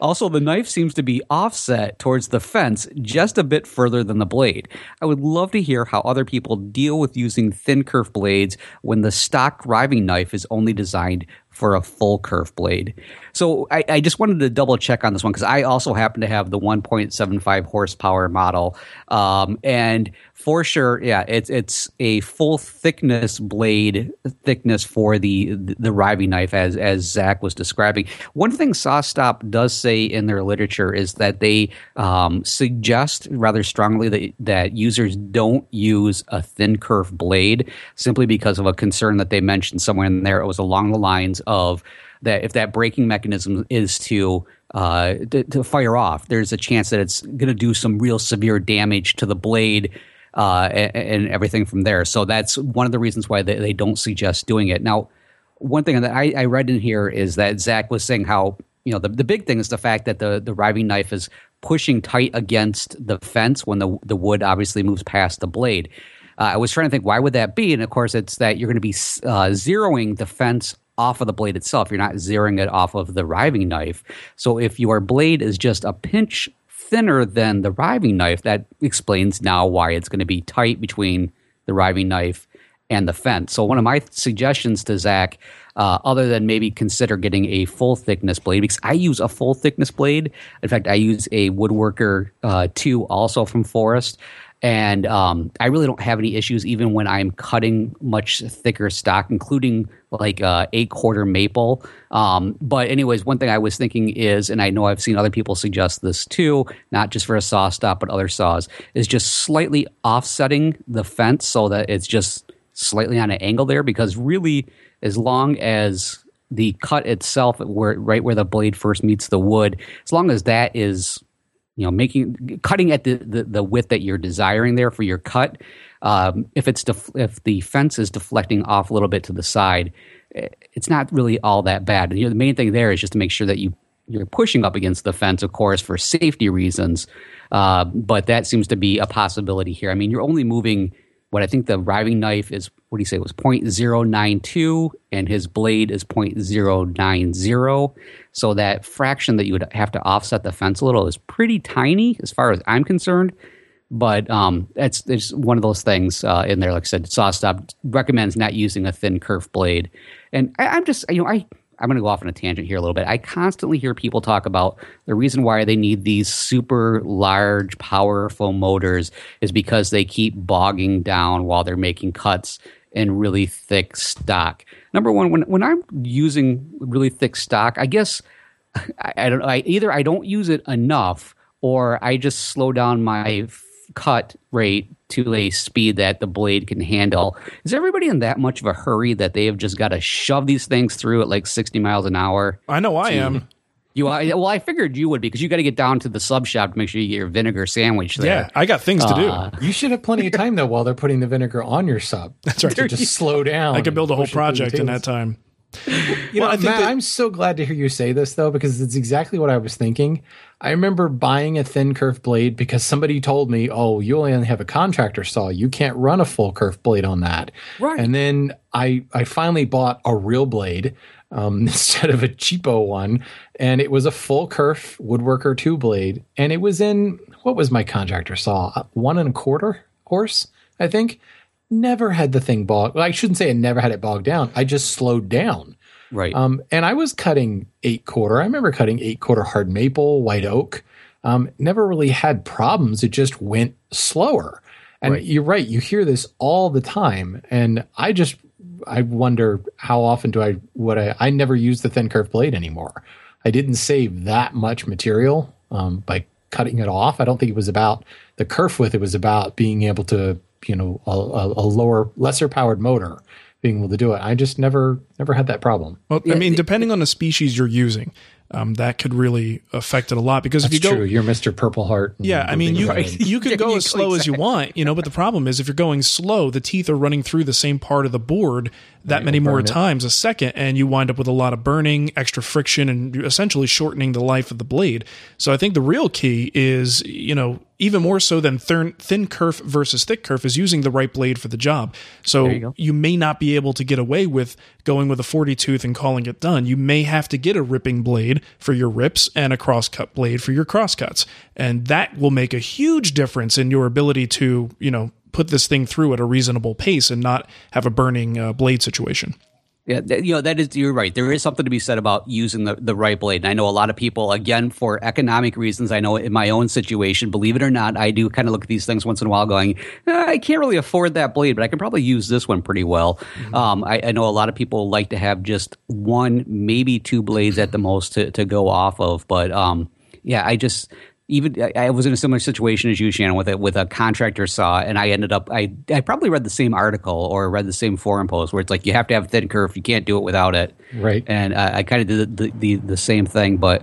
also, the knife seems to be offset towards the fence just a bit further than the blade. I would love to hear how other people deal with using thin kerf blades when the stock riving knife is only designed for a full kerf blade. So I, I just wanted to double check on this one because I also happen to have the 1.75 horsepower model, um, and for sure, yeah, it's it's a full thickness blade thickness for the the riving knife as as Zach was describing. One thing SawStop does say in their literature is that they um, suggest rather strongly that that users don't use a thin kerf blade simply because of a concern that they mentioned somewhere in there. It was along the lines of that if that braking mechanism is to uh, to, to fire off, there's a chance that it's going to do some real severe damage to the blade uh, and, and everything from there. So that's one of the reasons why they, they don't suggest doing it. Now, one thing that I, I read in here is that Zach was saying how you know the, the big thing is the fact that the the riving knife is pushing tight against the fence when the the wood obviously moves past the blade. Uh, I was trying to think why would that be, and of course it's that you're going to be uh, zeroing the fence off of the blade itself. You're not zeroing it off of the riving knife. So if your blade is just a pinch thinner than the riving knife, that explains now why it's going to be tight between the riving knife and the fence. So one of my suggestions to Zach, uh, other than maybe consider getting a full thickness blade, because I use a full thickness blade. In fact, I use a Woodworker uh, two also from Forrest. And um, I really don't have any issues even when I'm cutting much thicker stock, including like uh, eight quarter maple. Um, but, anyways, one thing I was thinking is, and I know I've seen other people suggest this too, not just for a SawStop, but other saws, is just slightly offsetting the fence so that it's just slightly on an angle there. Because really, as long as the cut itself, where right where the blade first meets the wood, as long as that is you know making cutting at the, the, the width that you're desiring there for your cut um, if it's def- if the fence is deflecting off a little bit to the side eh, it's not really all that bad and, you know, the main thing there is just to make sure that you you're pushing up against the fence of course for safety reasons uh, but that seems to be a possibility here i mean you're only moving what i think the riving knife is what do you say it was 0.092 and his blade is 0.090 so that fraction that you would have to offset the fence a little is pretty tiny as far as i'm concerned. But um, it's, it's one of those things uh, in there like i said sawstop recommends not using a thin kerf blade. And I, i'm just you know i I'm going to go off on a tangent here a little bit. I constantly hear people talk about the reason why they need these super large, powerful motors is because they keep bogging down while they're making cuts in really thick stock. Number one, when when I'm using really thick stock, I guess I, I don't. I, either I don't use it enough, or I just slow down my f- cut rate to a speed that the blade can handle. Is everybody in that much of a hurry that they have just got to shove these things through at like 60 miles an hour? I know I am. You, are, well, I figured you would be because you got to get down to the sub shop to make sure you get your vinegar sandwich there. Yeah, I got things to Uh, do. You should have plenty of time though while they're putting the vinegar on your sub. That's right. To just slow down. I could build a whole Push it through the project in that time. You Well, know, think Matt, that- I'm so glad to hear you say this though, because it's exactly what I was thinking. I remember buying a thin kerf blade because somebody told me, "Oh, you only have a contractor saw. You can't run a full kerf blade on that." Right. And then I I finally bought a real blade um, instead of a cheapo one, and it was a full kerf woodworker two blade, and it was in what was my contractor saw one and a quarter horse, I think. Never had the thing bogged. Well, I shouldn't say I never had it bogged down. I just slowed down. Right. Um, and I was cutting eight quarter. I remember cutting eight quarter hard maple, white oak. um, never really had problems. It just went slower. And Right. you're right. You hear this all the time. And I just, I wonder how often do I, what I, I never use the thin kerf blade anymore. I didn't save that much material um, by cutting it off. I don't think it was about the kerf width. It was about being able to, you know, a, a, a lower, lesser powered motor being able to do it. I just never, never had that problem. Well, I mean, depending on the species you're using, um, that could really affect it a lot because if you go, true. You're Mr. Purple Heart. Yeah, I mean you everything. you can go as slow as you want, you know, but the problem is if you're going slow, the teeth are running through the same part of the board that many more times a second and you wind up with a lot of burning, extra friction and essentially shortening the life of the blade. So I think the real key is, you know, even more so than thin, thin kerf versus thick kerf is using the right blade for the job. So you you may not be able to get away with going with a 40 tooth and calling it done. You may have to get a ripping blade for your rips and a crosscut blade for your crosscuts. And that will make a huge difference in your ability to, you know, put this thing through at a reasonable pace and not have a burning uh, blade situation. Yeah, you know that is you're right. There is something to be said about using the, the right blade. And I know a lot of people, again, for economic reasons. I know in my own situation, believe it or not, I do kind of look at these things once in a while, going, "Eh, I can't really afford that blade, but I can probably use this one pretty well. Um, I, I know a lot of people like to have just one, maybe two blades at the most to, to go off of. But um, yeah, I just even I, I was in a similar situation as you, Shannon, with it with a contractor saw, and I ended up I I probably read the same article or read the same forum post where it's like you have to have a thin kerf, you can't do it without it, Right. And uh, I kind of did the, the the same thing, but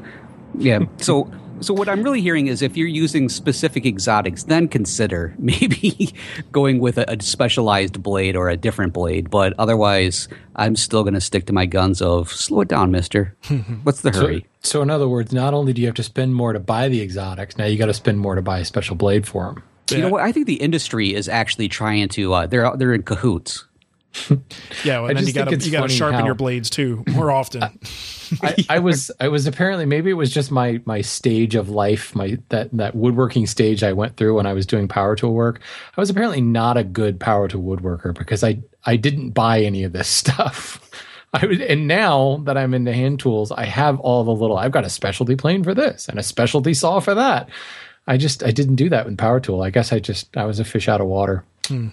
yeah. So so what I'm really hearing is if you're using specific exotics, then consider maybe going with a, a specialized blade or a different blade. But otherwise, I'm still going to stick to my guns of slow it down, Mister. What's the hurry? So in other words, not only do you have to spend more to buy the exotics, now you got to spend more to buy a special blade for them. You know what? I think the industry is actually trying to. Uh, they're they're in cahoots. Yeah, and then just you got to think you got to sharpen how- your blades too more often. I, I was I was apparently maybe it was just my my stage of life my that that woodworking stage I went through when I was doing power tool work. I was apparently not a good power tool woodworker because I I didn't buy any of this stuff. I was, and now that I'm into hand tools, I have all the little. I've got a specialty plane for this and a specialty saw for that. I just I didn't do that with power tool. I guess I just I was a fish out of water. Hmm.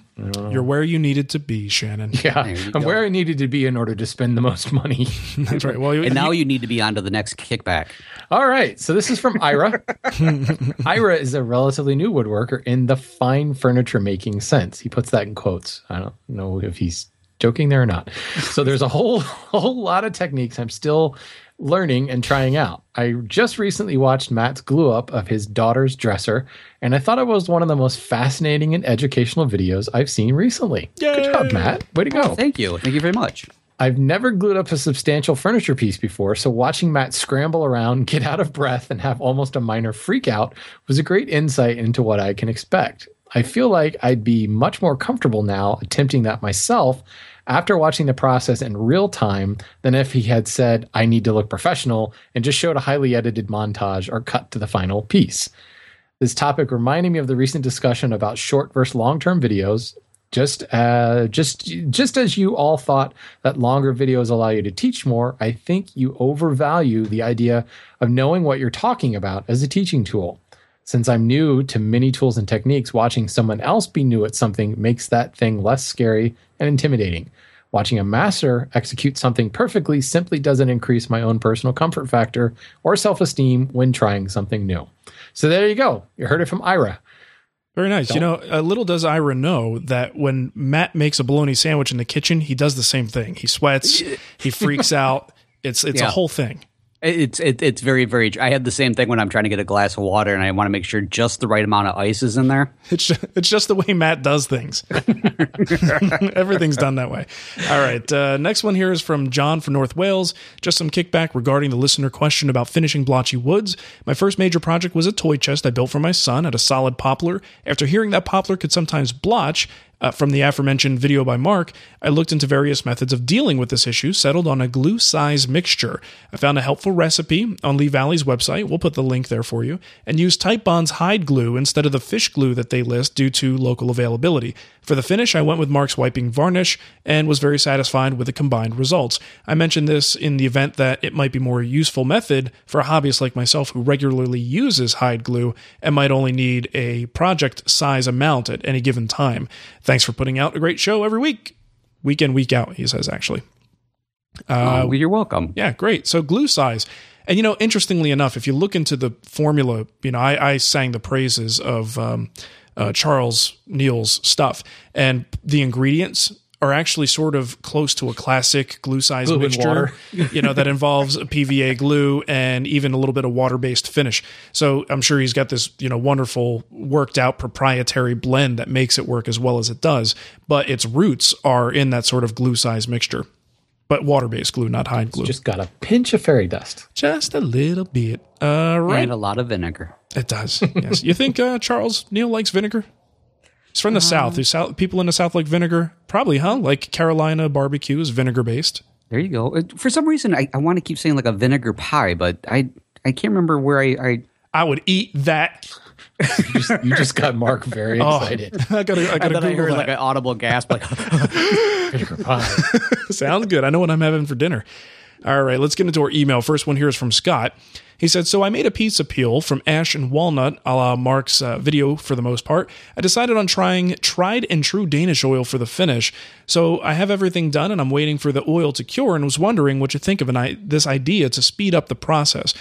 You're where you needed to be, Shannon. Yeah, I'm go. where I needed to be in order to spend the most money. That's right. Well, you, And now you need to be on to the next kickback. All right. So this is from Ira. Ira is a relatively new woodworker in the fine furniture making sense. He puts that in quotes. I don't know if he's joking there or not. So there's a whole whole lot of techniques I'm still learning and trying out. I just recently watched Matt's glue up of his daughter's dresser, and I thought it was one of the most fascinating and educational videos I've seen recently. Good job, Matt. Way to go. Thank you. Thank you very much. I've never glued up a substantial furniture piece before, so watching Matt scramble around, get out of breath, and have almost a minor freak out was a great insight into what I can expect. I feel like I'd be much more comfortable now attempting that myself after watching the process in real time than if he had said, I need to look professional, and just showed a highly edited montage or cut to the final piece. This topic reminded me of the recent discussion about short versus long term videos. Just uh, just just as you all thought that longer videos allow you to teach more, I think you overvalue the idea of knowing what you're talking about as a teaching tool. Since I'm new to many tools and techniques, watching someone else be new at something makes that thing less scary and intimidating. Watching a master execute something perfectly simply doesn't increase my own personal comfort factor or self esteem when trying something new. So there you go. You heard it from Ira. Very nice. You know, uh, little does Ira know that when Matt makes a bologna sandwich in the kitchen, he does the same thing. He sweats, he freaks out. It's it's a whole thing. It's it, it's very very. I had the same thing when I'm trying to get a glass of water and I want to make sure just the right amount of ice is in there. It's just, it's just the way Matt does things. Everything's done that way. All right. Uh, next one here is from John from North Wales. Just some kickback regarding the listener question about finishing blotchy woods. My first major project was a toy chest I built for my son at a solid poplar. After hearing that poplar could sometimes blotch Uh, from the aforementioned video by Mark, I looked into various methods of dealing with this issue, settled on a glue size mixture. I found a helpful recipe on Lee Valley's website, we'll put the link there for you, and used Titebond's hide glue instead of the fish glue that they list due to local availability. For the finish, I went with Mark's wiping varnish and was very satisfied with the combined results. I mentioned this in the event that it might be more useful method for a hobbyist like myself who regularly uses hide glue and might only need a project size amount at any given time. Thanks for putting out a great show every week. Week in, week out, he says, actually. Uh, oh, you're welcome. Yeah, great. So glue size. And you know, interestingly enough, if you look into the formula, you know, I, I sang the praises of um, uh, Charles Neil's stuff, and the ingredients are actually sort of close to a classic glue size glue mixture, you know, that involves a PVA glue and even a little bit of water based finish. So I'm sure he's got this, you know, wonderful worked out proprietary blend that makes it work as well as it does. But its roots are in that sort of glue size mixture, but water based glue, not hide glue. Just got a pinch of fairy dust, just a little bit. Uh, right. And a lot of vinegar. It does. yes. You think uh, Charles Neil likes vinegar? He's from the um, South. There's South, people in the South like vinegar. Probably, huh? Like Carolina barbecue is vinegar based. There you go. Uh, for some reason, I, I want to keep saying like a vinegar pie, but I I can't remember where I I, I would eat that. you, just, you, just, got Mark very oh, excited. Oh, I gotta, I gotta. I heard that. like an audible gasp, like vinegar pie. Sounds good. I know what I'm having for dinner. All right, let's get into our email. First one here is from Scott. He said, So I made a pizza peel from ash and walnut, a la Mark's uh, video for the most part. I decided on trying tried and true Danish oil for the finish. So I have everything done and I'm waiting for the oil to cure and was wondering what you think of an, this idea to speed up the process.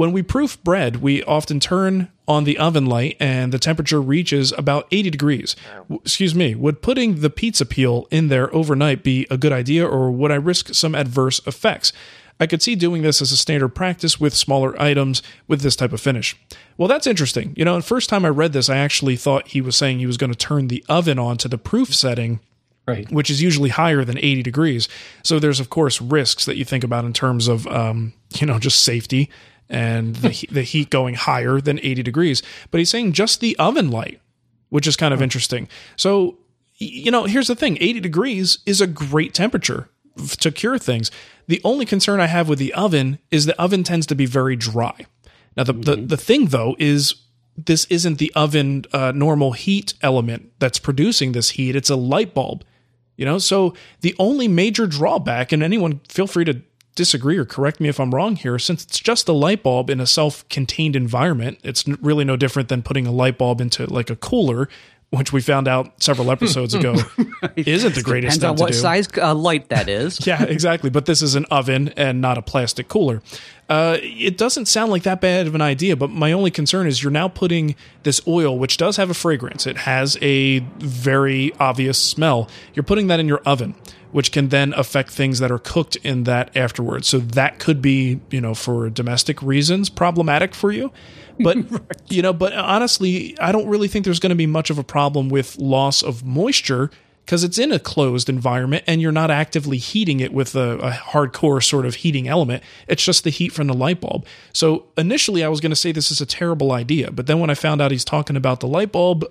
When we proof bread, we often turn on the oven light and the temperature reaches about 80 degrees. W- excuse me, would putting the pizza peel in there overnight be a good idea or would I risk some adverse effects? I could see doing this as a standard practice with smaller items with this type of finish. Well, that's interesting. You know, the first time I read this, I actually thought he was saying he was going to turn the oven on to the proof setting. Right. Which is usually higher than 80 degrees. So there's, of course, risks that you think about in terms of, um, you know, just safety and the, the heat going higher than 80 degrees. But he's saying just the oven light, which is kind of interesting. So, you know, here's the thing 80 degrees is a great temperature to cure things. The only concern I have with the oven is the oven tends to be very dry. Now, the, mm-hmm. the, the thing though is this isn't the oven uh, normal heat element that's producing this heat. It's a light bulb, you know? So the only major drawback, and anyone feel free to disagree or correct me if I'm wrong here, since it's just a light bulb in a self contained environment, it's really no different than putting a light bulb into like a cooler which we found out several episodes ago isn't the greatest Depends on what size uh, light that is. yeah, exactly. But this is an oven and not a plastic cooler. Uh, it doesn't sound like that bad of an idea, but my only concern is you're now putting this oil, which does have a fragrance, it has a very obvious smell. You're putting that in your oven, which can then affect things that are cooked in that afterwards. So that could be, you know, for domestic reasons, problematic for you. But right. you know, but honestly, I don't really think there's going to be much of a problem with loss of moisture because it's in a closed environment and you're not actively heating it with a, a, hardcore sort of heating element. It's just the heat from the light bulb. So initially, I was going to say this is a terrible idea, but then when I found out he's talking about the light bulb,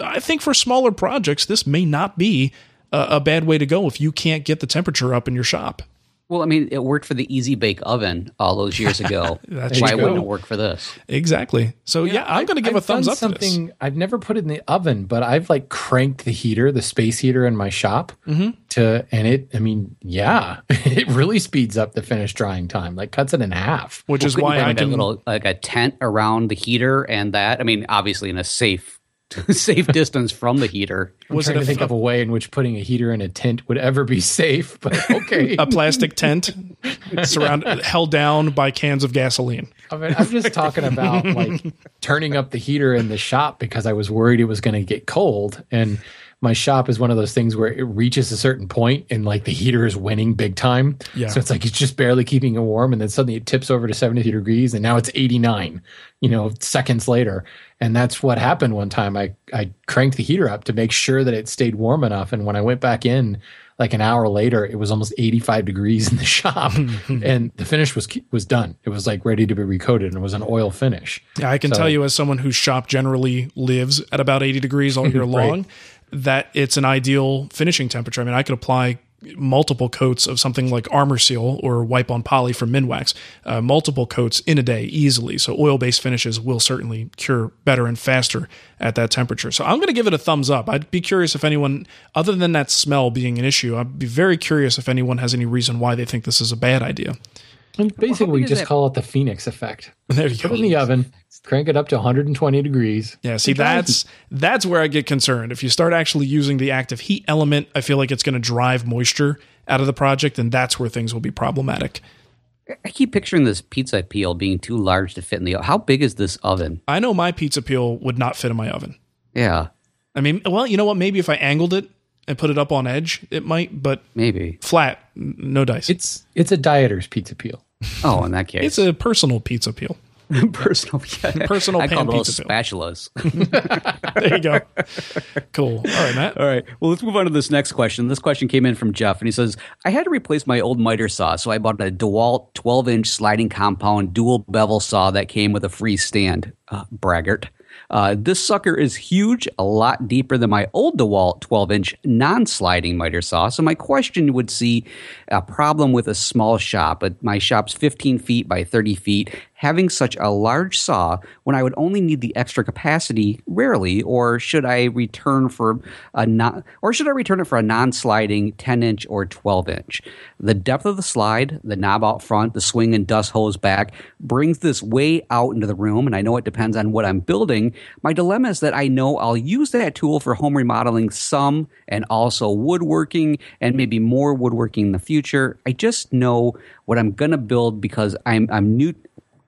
I think for smaller projects, this may not be a, a bad way to go if you can't get the temperature up in your shop. Well, I mean, it worked for the Easy Bake Oven all those years ago. That's why wouldn't it work for this? Exactly. So yeah, yeah I'm going to give I've a thumbs up. Something I've never put it in the oven, but I've like cranked the heater, the space heater in my shop mm-hmm. to, and it. I mean, yeah, it really speeds up the finish drying time, like cuts it in half. Which well, is why I can a little like a tent around the heater and that. I mean, obviously in a safe safe distance from the heater. I'm was trying to think of a way in which putting a heater in a tent would ever be safe, but okay. a plastic tent surrounded held down by cans of gasoline. I mean, I'm just talking about like turning up the heater in the shop because I was worried it was going to get cold and my shop is one of those things where it reaches a certain point and like the heater is winning big time. Yeah. So it's like it's just barely keeping it warm and then suddenly it tips over to 70 degrees and now it's 89, you know, seconds later. And that's what happened one time. I, I cranked the heater up to make sure that it stayed warm enough. And when I went back in like an hour later, it was almost 85 degrees in the shop, and the finish was was done. It was like ready to be recoated, and it was an oil finish. Yeah, I can So- tell you as someone whose shop generally lives at about 80 degrees all year Right. long, that it's an ideal finishing temperature. I mean, I could apply multiple coats of something like Arm-R-Seal or Wipe on Poly from Minwax, uh, multiple coats in a day easily. So oil-based finishes will certainly cure better and faster at that temperature. So I'm going to give it a thumbs up. I'd be curious if anyone, other than that smell being an issue, I'd be very curious if anyone has any reason why they think this is a bad idea. And basically, we just that- call it the Phoenix effect. There you Put go. it in the oven, crank it up to 120 degrees. Yeah, see that's that's where I get concerned. If you start actually using the active heat element, I feel like it's going to drive moisture out of the project and that's where things will be problematic. I keep picturing this pizza peel being too large to fit in the. Oven. How big is this oven? I know my pizza peel would not fit in my oven. Yeah, I mean, well, you know what? Maybe if I angled it and put it up on edge, it might, but maybe. flat, n- no dice. It's, It's it's a dieter's pizza peel. Oh, in that case, it's a personal pizza peel. personal. Personal I call pan those pizza peel. spatulas. There you go. cool. All right, Matt. All right. Well, let's move on to this next question. This question came in from Jeff, and he says, I had to replace my old miter saw, so I bought a DeWalt 12 inch sliding compound dual bevel saw that came with a free stand. Uh, braggart. Uh, this sucker is huge, a lot deeper than my old DeWalt 12 inch non sliding miter saw. So, my question would see a problem with a small shop. But my shop's 15 feet by 30 feet. Having such a large saw when I would only need the extra capacity rarely, or should I return for a non, or should I return it for a non-sliding 10 inch or 12 inch? The depth of the slide, the knob out front, the swing and dust hose back brings this way out into the room, and I know it depends on what I'm building. My dilemma is that I know I'll use that tool for home remodeling some, and also woodworking, and maybe more woodworking in the future. I just know what I'm gonna build because I'm I'm new.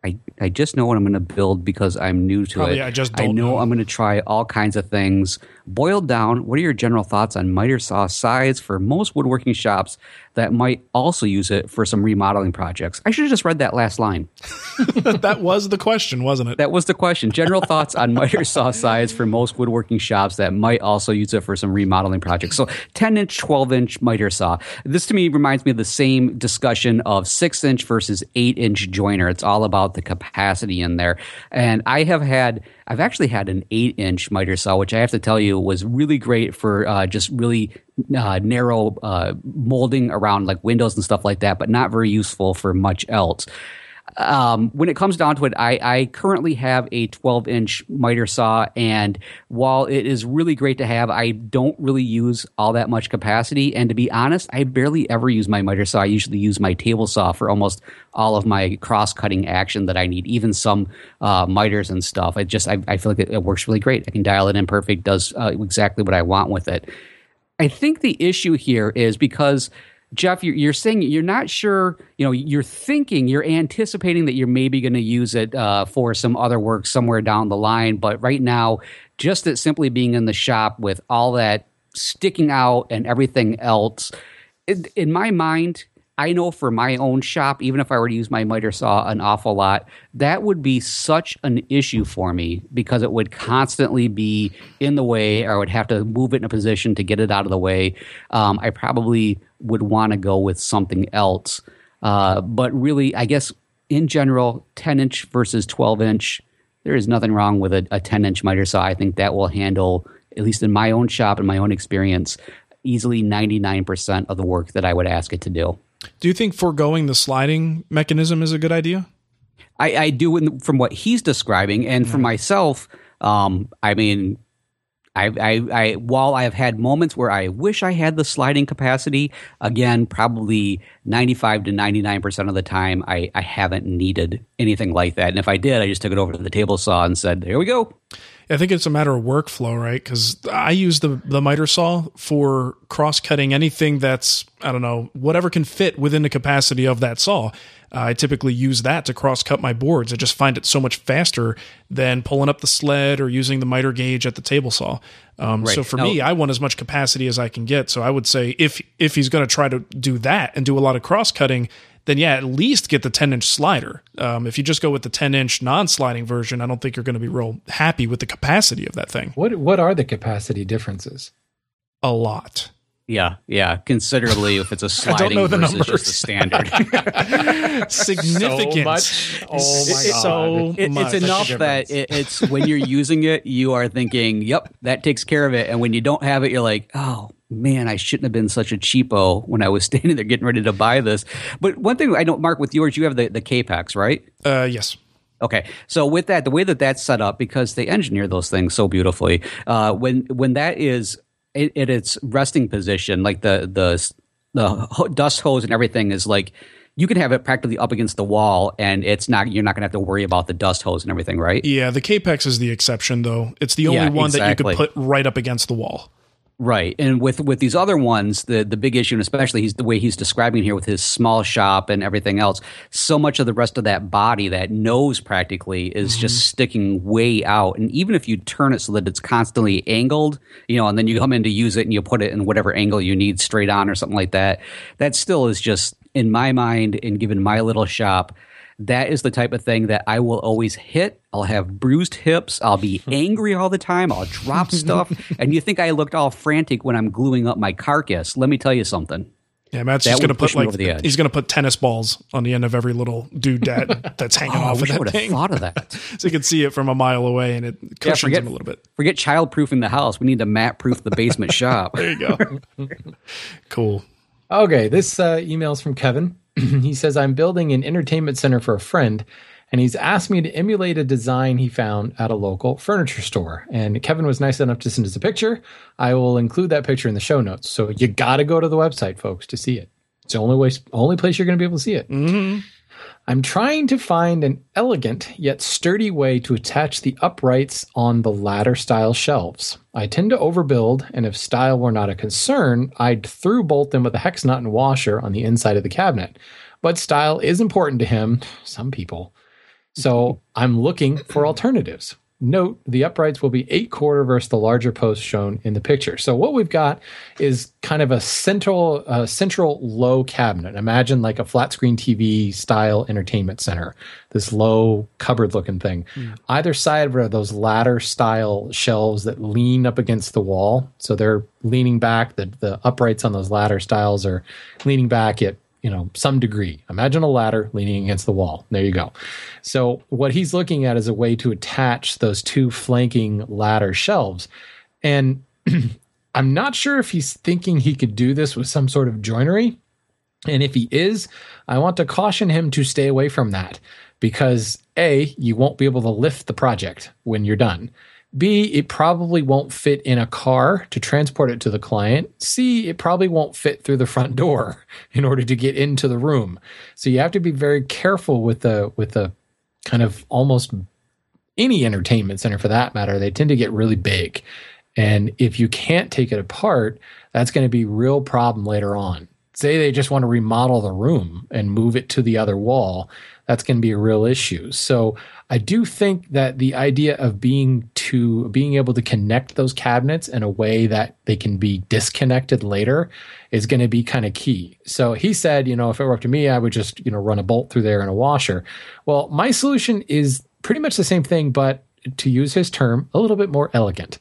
I, I just know what I'm going to build because I'm new to Probably it. I just I know know. I'm going to try all kinds of things. Boiled down, what are your general thoughts on miter saw size for most woodworking shops that might also use it for some remodeling projects? I should have just read that last line. that was the question, wasn't it? That was the question. General thoughts on miter saw size for most woodworking shops that might also use it for some remodeling projects. So 10 inch, 12 inch miter saw. This to me reminds me of the same discussion of 6 inch versus 8 inch jointer. It's all about the capacity in there. And I have had, I've actually had an 8 inch miter saw, which I have to tell you was really great for uh, just really uh, narrow uh, molding around like windows and stuff like that, but not very useful for much else um, when it comes down to it, I, I currently have a 12 inch miter saw, and while it is really great to have, I don't really use all that much capacity. And to be honest, I barely ever use my miter saw. I usually use my table saw for almost all of my cross cutting action that I need, even some uh, miters and stuff. I just I, I feel like it, it works really great. I can dial it in perfect, does uh, exactly what I want with it. I think the issue here is because Jeff, you're, you're saying you're not sure. You know, you're thinking, you're anticipating that you're maybe going to use it uh, for some other work somewhere down the line. But right now, just it simply being in the shop with all that sticking out and everything else, in, in my mind, I know for my own shop, even if I were to use my miter saw an awful lot, that would be such an issue for me because it would constantly be in the way, or I would have to move it in a position to get it out of the way. Um, I probably would want to go with something else. Uh, but really, I guess in general, 10 inch versus 12 inch, there is nothing wrong with a, a 10 inch miter saw. I think that will handle, at least in my own shop and my own experience, easily 99% of the work that I would ask it to do. Do you think foregoing the sliding mechanism is a good idea? I, I do in, from what he's describing, and for myself, um, I mean, I, I, I, while I have had moments where I wish I had the sliding capacity, again, probably ninety-five to ninety-nine percent of the time, I, I haven't needed anything like that. And if I did, I just took it over to the table saw and said, "Here we go." I think it's a matter of workflow, right? Because I use the the miter saw for cross cutting anything that's I don't know whatever can fit within the capacity of that saw. Uh, I typically use that to cross cut my boards. I just find it so much faster than pulling up the sled or using the miter gauge at the table saw. Um, So for Now- me, I want as much capacity as I can get. So I would say if if he's going to try to do that and do a lot of cross cutting, then yeah, at least get the 10 inch slider. Um, if you just go with the 10 inch non sliding version, I don't think you're going to be real happy with the capacity of that thing. What what are the capacity differences? A lot. Yeah, yeah, considerably if it's a sliding know the versus numbers. just a standard. Significant. So much. Oh my god. So It- much. it's enough that it, it's when you're using it, you are thinking, "Yep, that takes care of it." And when you don't have it, you're like, "Oh man, I shouldn't have been such a cheapo when I was standing there getting ready to buy this." But one thing I know, Mark, with yours, you have the the Kapex, right? Uh, yes. Okay, so with that, the way that that's set up, because they engineer those things so beautifully, uh, when when that is in its resting position, like the the the dust hose and everything is like you can have it practically up against the wall, and it's not you're not going to have to worry about the dust hose and everything, right? Yeah, the Kapex is the exception, though. It's the only Yeah, one that you could put right up against the wall. Right. And with with these other ones, the the big issue, and especially he's the way he's describing here with his small shop and everything else, so much of the rest of that body, that nose practically, is just mm-hmm. sticking way out. And even if you turn it so that it's constantly angled, you know, and then you come in to use it and you put it in whatever angle you need straight on or something like that, that still is just in my mind and given my little shop that is the type of thing that I will always hit. I'll have bruised hips. I'll be angry all the time. I'll drop stuff. and you think I looked all frantic when I'm gluing up my carcass. Let me tell you something. Yeah, Matt's That just going to push put me like over the edge. he's going to put tennis balls on the end of every little doodad that's hanging Oh, off of wish I that would have thing, thought of that. so you can see it from a mile away, and it cushions forget- him a little bit. Forget childproofing the house. We need to mat proof the basement shop. There you go. cool. Okay, this uh, is from Kevin. he says, I'm building an entertainment center for a friend, and he's asked me to emulate a design he found at a local furniture store. And Kevin was nice enough to send us a picture. I will include that picture in the show notes. So you got to go to the website, folks, to see it. It's the only way, only place you're going to be able to see it. Mm-hmm. I'm trying to find an elegant yet sturdy way to attach the uprights on the ladder style shelves. I tend to overbuild, and if style were not a concern, I'd through bolt them with a hex nut and washer on the inside of the cabinet. But style is important to him, some people. So I'm looking for alternatives. Note the uprights will be eight quarter versus the larger post shown in the picture. So what we've got is kind of a central uh, central low cabinet. Imagine like a flat screen TV style entertainment center. This low cupboard looking thing. Either side are those ladder style shelves that lean up against the wall. So they're leaning back. The the uprights on those ladder styles are leaning back at you know some degree. Imagine a ladder leaning against the wall. There you go. So what he's looking at is a way to attach those two flanking ladder shelves. And i'm not sure if he's thinking he could do this with some sort of joinery. And if he is i want to caution him to stay away from that because a you won't be able to lift the project when you're done B, it probably won't fit in a car to transport it to the client. C, it probably won't fit through the front door in order to get into the room. So you have to be very careful with the with the kind of almost any entertainment center for that matter. They tend to get really big. And if you can't take it apart, that's going to be real problem later on. Say they just want to remodel the room and move it to the other wall, that's going to be a real issue. So I do think that the idea of being to being able to connect those cabinets in a way that they can be disconnected later is going to be kind of key. So he said, you know, if it were up to me, I would just, you know, run a bolt through there and a washer. Well, my solution is pretty much the same thing, but to use his term, a little bit more elegant.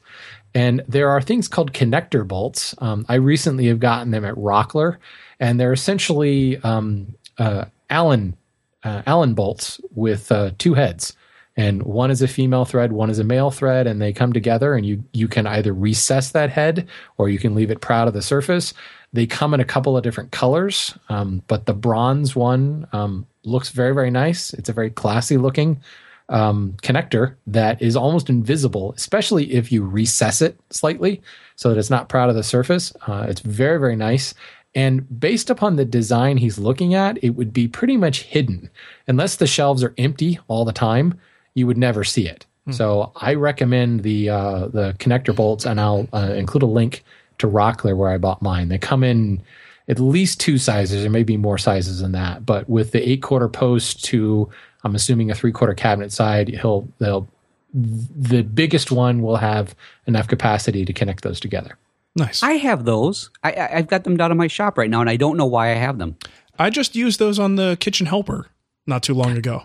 And there are things called connector bolts. Um, I recently have gotten them at Rockler, and they're essentially um, uh, Allen uh, Allen bolts with uh, two heads, and one is a female thread, one is a male thread, and they come together, and you you can either recess that head or you can leave it proud of the surface. They come in a couple of different colors, um, but the bronze one um, looks very very nice. It's a very classy looking um, connector that is almost invisible, especially if you recess it slightly so that it's not proud of the surface. Uh, it's very, very nice. And based upon the design he's looking at, it would be pretty much hidden. Unless the shelves are empty all the time, you would never see it. So I recommend the uh, the connector bolts, and I'll uh, include a link to Rockler where I bought mine. They come in at least two sizes, or maybe more sizes than that. But with the eight quarter post to, I'm assuming a three quarter cabinet side, he'll they'll the biggest one will have enough capacity to connect those together. Nice. I have those. I, I, I've got them down in my shop right now, and I don't know why I have them. I just used those on the kitchen helper not too long ago.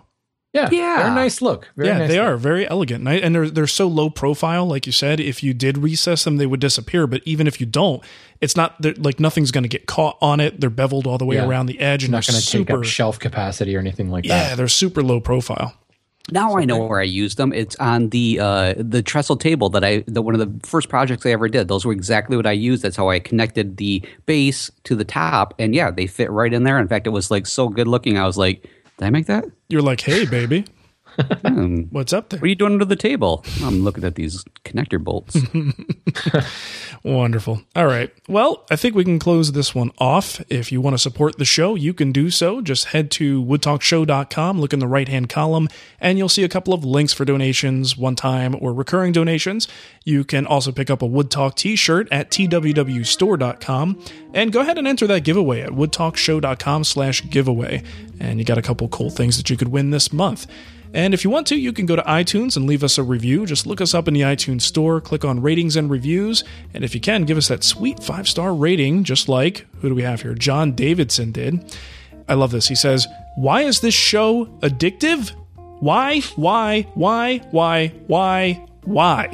Yeah, Yeah. they're a nice look. Very yeah, nice they look. are very elegant, and, I, and they're they're so low profile. Like you said, if you did recess them, they would disappear. But even if you don't, it's not like nothing's going to get caught on it. They're beveled all the way Yeah. around the edge, and Not they're going to take super. up shelf capacity or anything like yeah, that. Yeah, they're super low profile. Now I know where I used them. It's on the uh, the trestle table that I the one of the first projects I ever did. Those were exactly what I used. That's how I connected the base to the top, and yeah, they fit right in there. In fact, it was like so good looking. I was like, did I make that? You're like, hey, baby, Hmm. what's up there? What are you doing under the table? I'm looking at these connector bolts. Wonderful. All right. Well, I think we can close this one off. If you want to support the show, you can do so. Just head to woodtalkshow.com, look in the right hand column, and you'll see a couple of links for donations, one time or recurring donations. You can also pick up a Wood Talk t shirt at twwstore.com and go ahead and enter that giveaway at woodtalkshow.com slash giveaway. And you got a couple cool things that you could win this month. And if you want to, you can go to iTunes and leave us a review. Just look us up in the iTunes store, click on ratings and reviews, and if you can, give us that sweet five star rating, just like who do we have here? John Davidson did. I love this. He says, Why is this show addictive? Why, why, why, why, why, why?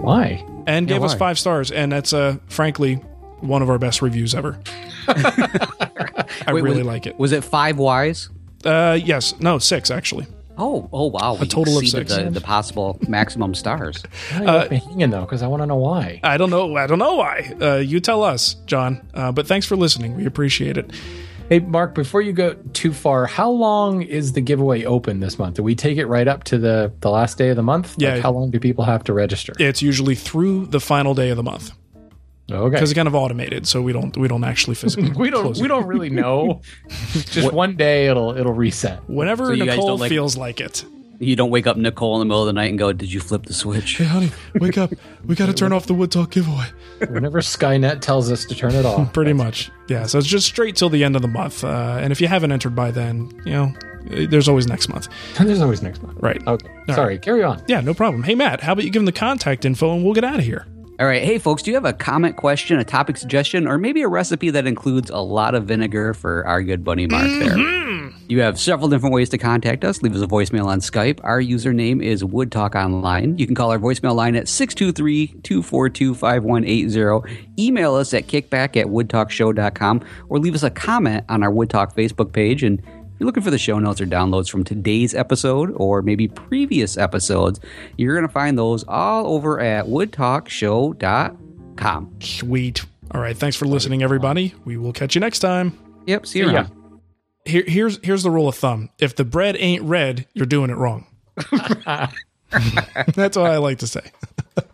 Why? And gave us why? five stars. And that's, uh, frankly, one of our best reviews ever. I Wait, really was, like it. Was it five whys? Uh, yes, no, six actually. Oh, oh wow! A total of six. The, the possible maximum stars. I left me hanging though because I want to know why. I don't know. I don't know why. Uh, you tell us, John. Uh, but thanks for listening. We appreciate it. Hey, Mark, before you go too far, how long is the giveaway open this month? Do we take it right up to the, the last day of the month? Yeah. Like, how long do people have to register? It's usually through the final day of the month Okay. because it's kind of automated, so we don't we don't actually physically. we don't close we it. don't really know. Just one day it'll it'll reset. Whenever So Nicole like- feels like it. You don't wake up Nicole in the middle of the night and go, "Did you flip the switch?" Hey, honey, wake up! We got to turn off the Wood Talk giveaway. Whenever Skynet tells us to turn it off. Pretty much, yeah. So it's just straight till the end of the month. Uh, and if you haven't entered by then, you know, uh, there's always next month. There's always next month. Right. Okay. Sorry, carry on. Yeah, no problem. Hey, Matt, how about you give them the contact info and we'll get out of here. All right, hey folks, do you have a comment, question, a topic suggestion, or maybe a recipe that includes a lot of vinegar for our good buddy Mark there? Mm-hmm. You have several different ways to contact us. Leave us a voicemail on Skype. Our username is Wood Talk Online. You can call our voicemail line at 623-242-5180. Email us at kickback at woodtalkshow.com or leave us a comment on our Wood Talk Facebook page. And if you're looking for the show notes or downloads from today's episode or maybe previous episodes, you're going to find those all over at woodtalkshow.com. Sweet. All right. Thanks for listening, everybody. We will catch you next time. Yep, see you See ya. Here, here's here's the rule of thumb: if the bread ain't red, you're doing it wrong. That's what I like to say.